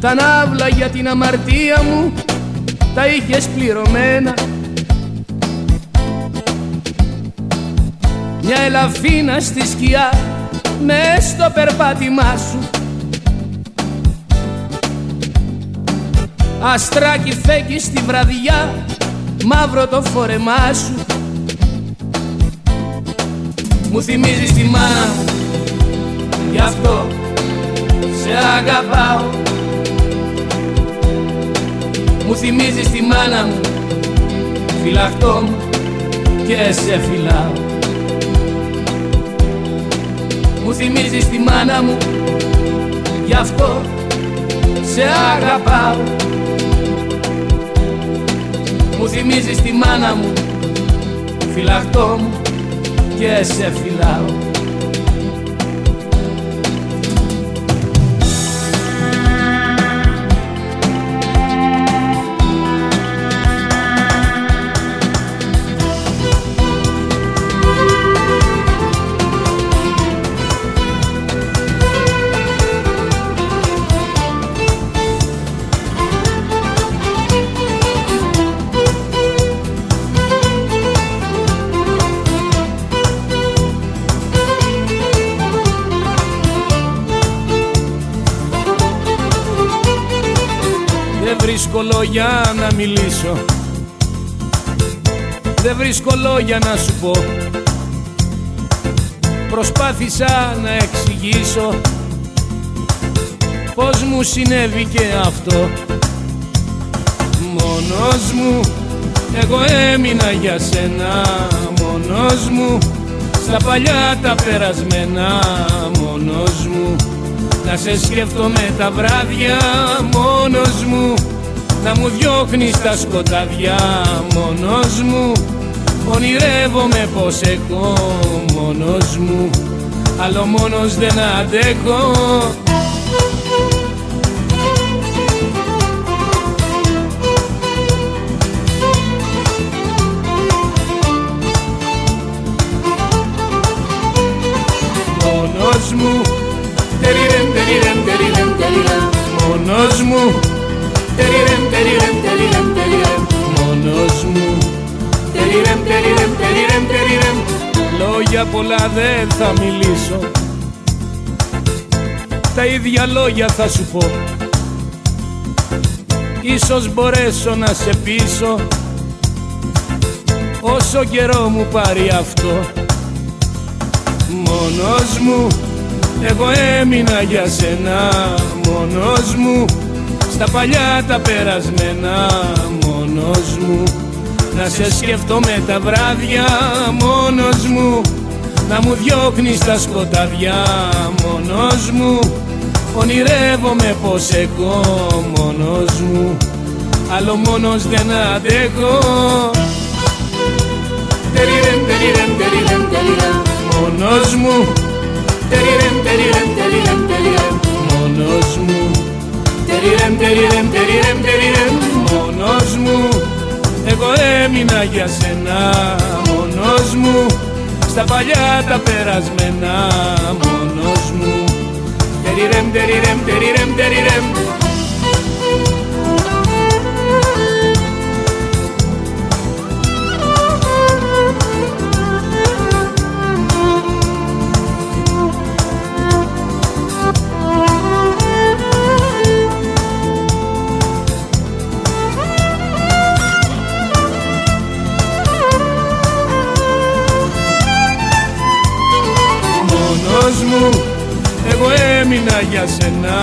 A: Τα ναύλα για την αμαρτία μου τα είχες πληρωμένα. Μια ελαφίνα στη σκιά μες στο περπάτημά σου. Αστράκι φέγγει στη βραδιά μαύρο το φόρεμά σου μου θυμίζεις τη μάνα. Μου Γι' αυτό σε αγαπάω. Μου θυμίζεις τη μάνα μου. Φυλαχτό μου και σε φυλάω. Μου θυμίζεις τη μάνα μου. Γι' αυτό σε αγαπάω. Μου θυμίζεις τη μάνα μου. Φυλαχτό μου και σε φυλάω βρίσκω λόγια να μιλήσω. Δεν βρίσκω λόγια να σου πω. Προσπάθησα να εξηγήσω Πώς μου συνέβη και αυτό. Μόνος μου εγώ έμεινα για σένα. Μόνος μου Στα παλιά τα περασμένα. Μόνος μου Να σε σκέφτομαι τα βράδια. Μόνος μου Να μου διώχνεις τα σκοτάδια μόνος μου. Ονειρεύομαι πως έχω μόνος μου. Άλλο μόνος δεν αντέχω. Μόνος μου. Τεριρεμ, τεριρεμ, τεριρεμ, τεριρεμ Μόνος μου Τεριρεμ, τεριρεμ, τεριρεμ, τεριρεμ. Μόνος μου. Τεριρεμ, τεριρεμ, τεριρεμ, τεριρεμ. Λόγια πολλά δεν θα μιλήσω. Τα ίδια λόγια θα σου πω. Ίσως μπορέσω να σε πείσω. Όσο καιρό μου πάρει αυτό. Μόνος μου. Εγώ έμεινα για σένα. Μόνος μου στα παλιά τα περασμένα Μόνος μου. Να σε σκεφτόμαι τα βράδια Μόνος μου. Να μου διώχνεις τα σκοτάδια Μόνος μου. Ονειρεύομαι πως εγώ Μόνος μου. Άλλο μόνος δεν αντέχω. Τεριρεμ, τεριρεμ, τεριρεμ, τεριρεμ Μόνος μου. Τεριρεμ, τεριρεμ, τεριρεμ, τεριρεμ Μόνος μου Τεριρεμ, τεριρεμ, τεριρεμ, τεριρεμ Μόνος μου Εγώ έμεινα για σένα. Μόνος μου Στα παλιά τα περασμένα. Μόνος μου. Τεριρεμ, τεριρεμ, τεριρεμ, τεριρεμ μου. Εγώ έμεινα για σένα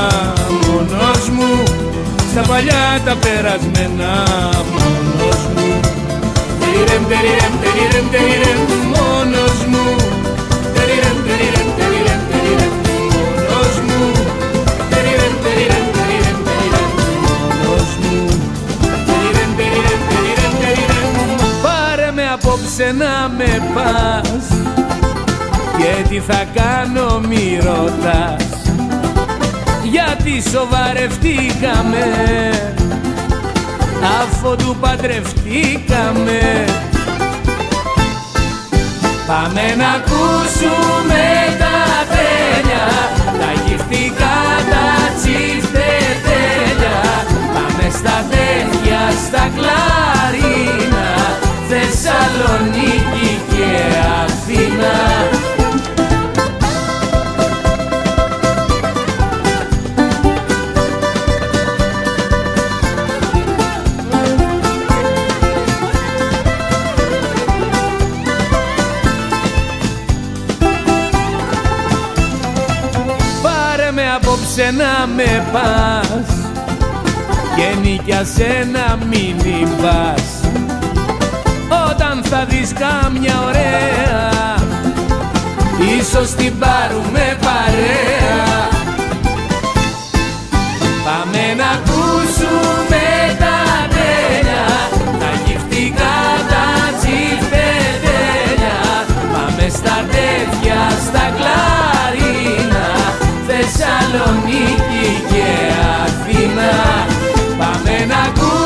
A: μόνος μου. Στα παλιά τα περασμένα μόνος μου. Τεριρεμ, τεριρεμ, τεριρεμ, τεριρεμ Μόνος μου. Τεριρεμ, τεριρεμ, τεριρεμ, τεριρεμ Μόνος μου. Τεριρεμ, τεριρεμ, τεριρεμ, τεριρεμ Μόνος μου. Τεριρεμ, τεριρεμ, τεριρεμ, τεριρεμ Πάρε με απόψε να με πας. και τι θα κάνω μη ρωτάς. Γιατί σοβαρευτήκαμε Αφού του παντρευτήκαμε. Πάμε να ακούσουμε τα τέλεια Τα γυφτικά τα τσιφτετέλια. Πάμε στα τέτοια στα κλαρίνα Θεσσαλονίκη και Αθήνα απόψε να με πας και νικιάσαι να μην πας. Όταν θα δεις κάμια ωραία ίσως την πάρουμε παρέα. Πάμε να ακούσουμε Θεσσαλονίκη και Αθήνα. Πάμε να ακούσουμε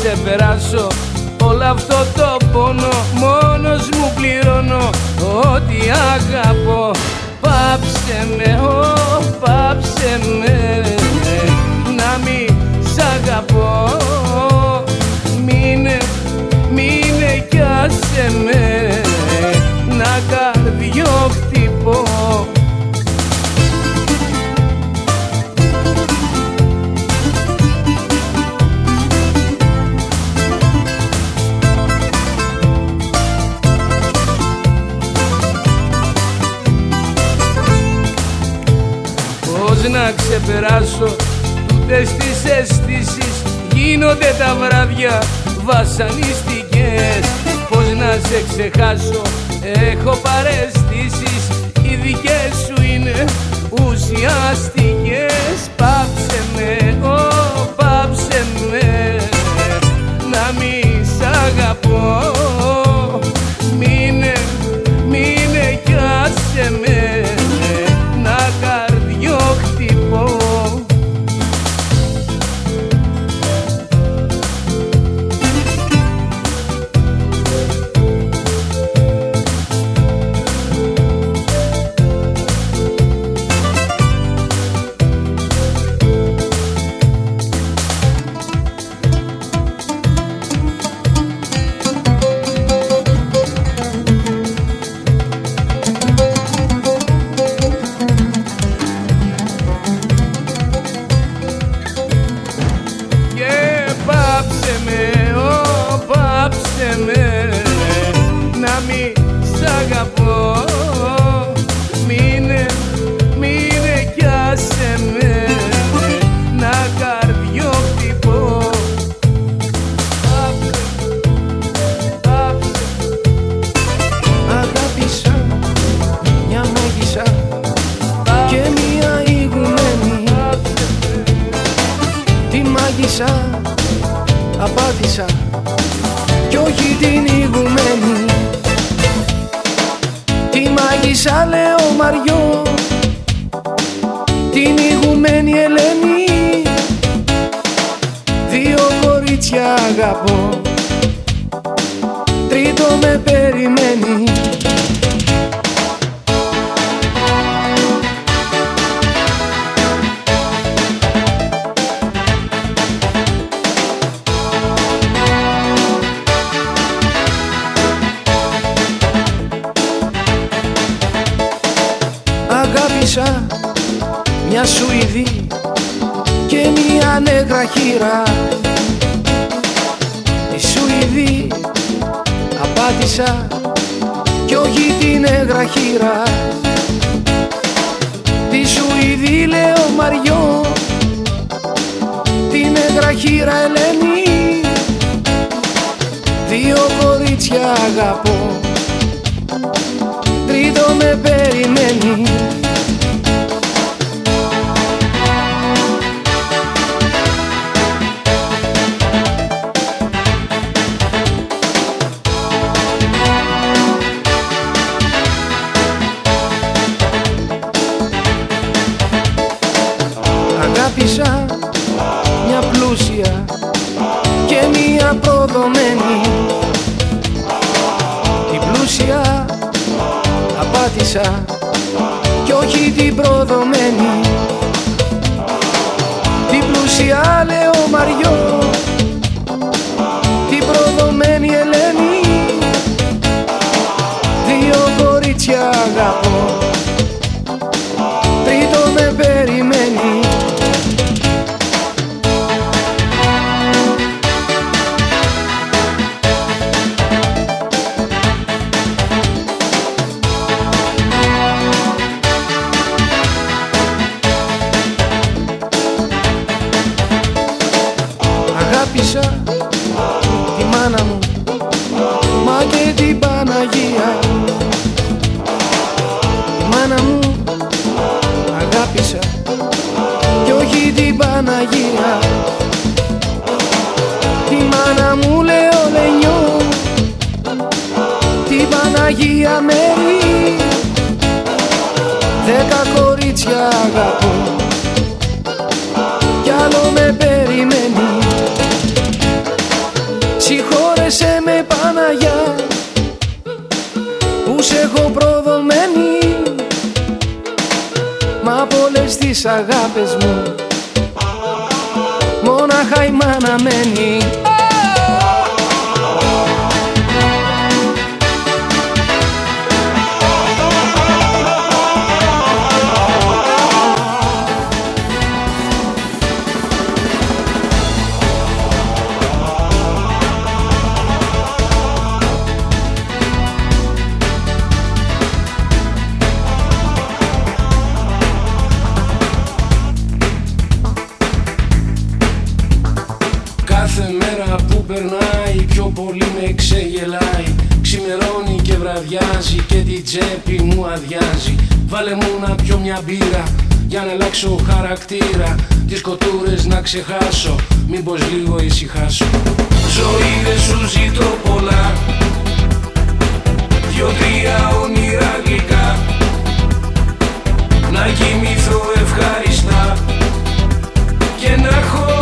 A: ξεπεράσω. Όλο αυτό το πόνο Μόνος μου πληρώνω. Ό,τι αγαπώ Πάψε με, ω, πάψε με. Να μη σ' αγαπώ. Μείνε, μείνε κι άσε με ξεπεράσω. Τούτες τις αισθήσεις γίνονται τα βράδια βασανιστικές Πώς να σε ξεχάσω έχω παρεστήσεις Οι δικές σου είναι ουσιαστικές. Πάψε με, ω πάψε με Να μη σ' αγαπώ μαριό. Μια Σουηδή και μια νέγρα χείρα. Τη Σουηδή απάτησα κι όχι την νέγρα χείρα. Τη Σουηδή λέω Μαριό, την νέγρα χείρα Ελένη Δύο κορίτσια αγαπώ, τρίτο με
B: περιμένει κι όχι την προδομένη. Την πλούσια λεωμαριό
A: τσέπη μου αδειάζει. Βάλε μου να πιω μια μπύρα για να αλλάξω χαρακτήρα. Τις κοτούρες να ξεχάσω Μήπως λίγο ησυχάσω. Ζωή δεν σου ζητώ πολλά. Δυο-τρία όνειρα γλυκά Να κοιμηθώ ευχάριστα. Και να έχω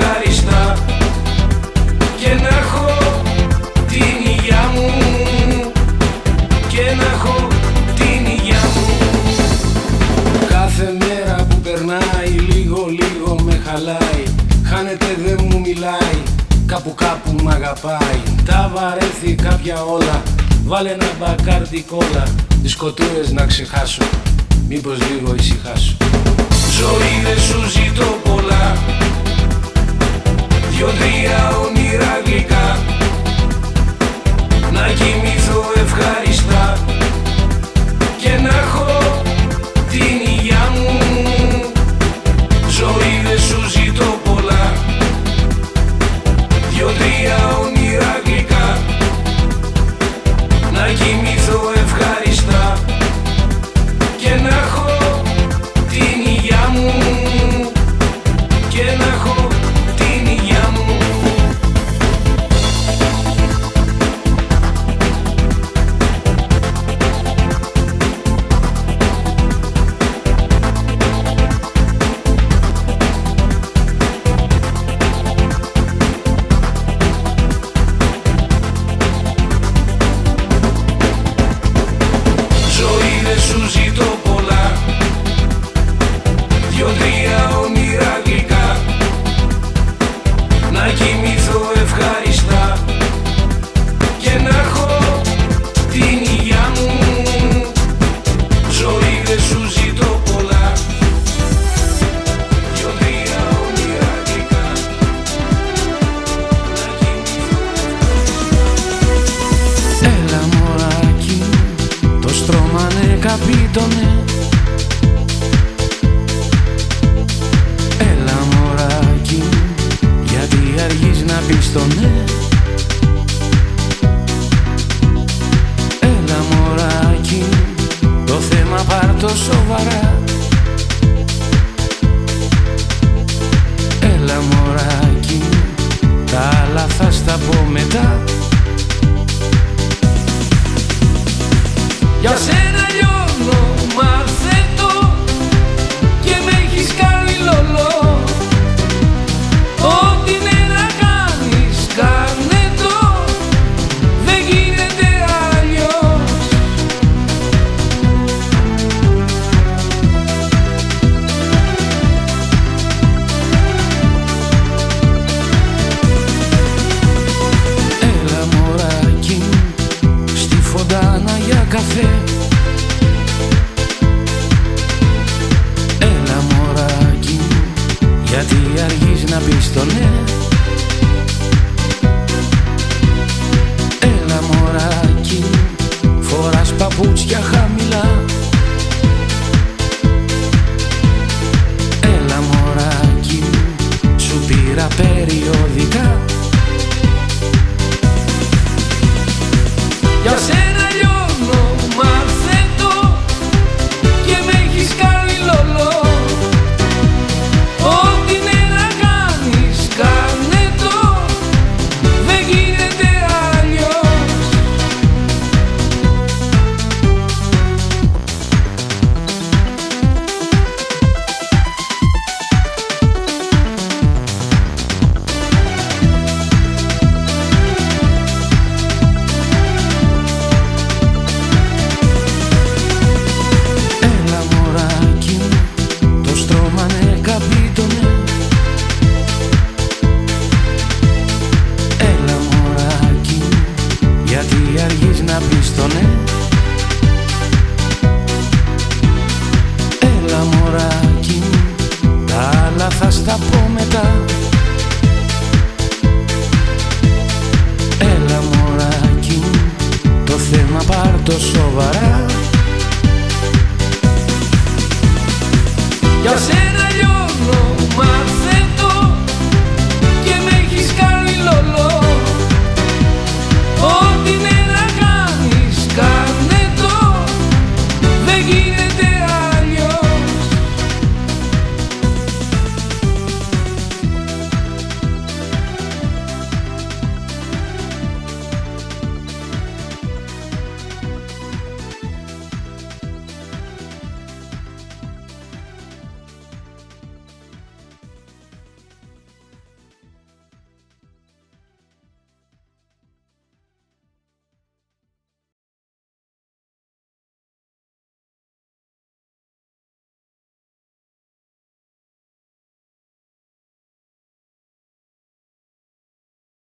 A: κοιμηθώ ευχάριστα Και να έχω την υγειά μου. Και να έχω την υγειά μου. Κάθε μέρα που περνάει λίγο λίγο με χαλάει. Χάνεται δεν μου μιλάει. Κάπου κάπου μ' αγαπάει. Τα βαρέθη κάποια όλα. Βάλε ένα μπακάρτι κόλλα. Τις κοτούρες να ξεχάσω. Μήπως λίγο ησυχάσω. Ζωή δεν σου ζητώ πολλά Δυο-τρία όνειρα γλυκά Να κοιμηθώ ευχάριστα Και να έχω την υγειά μου. Ζωή δεν σου ζητώ πολλά. Δυο-τρία όνειρα γλυκά Να κοιμηθώ ευχάριστα και να έχω
B: Για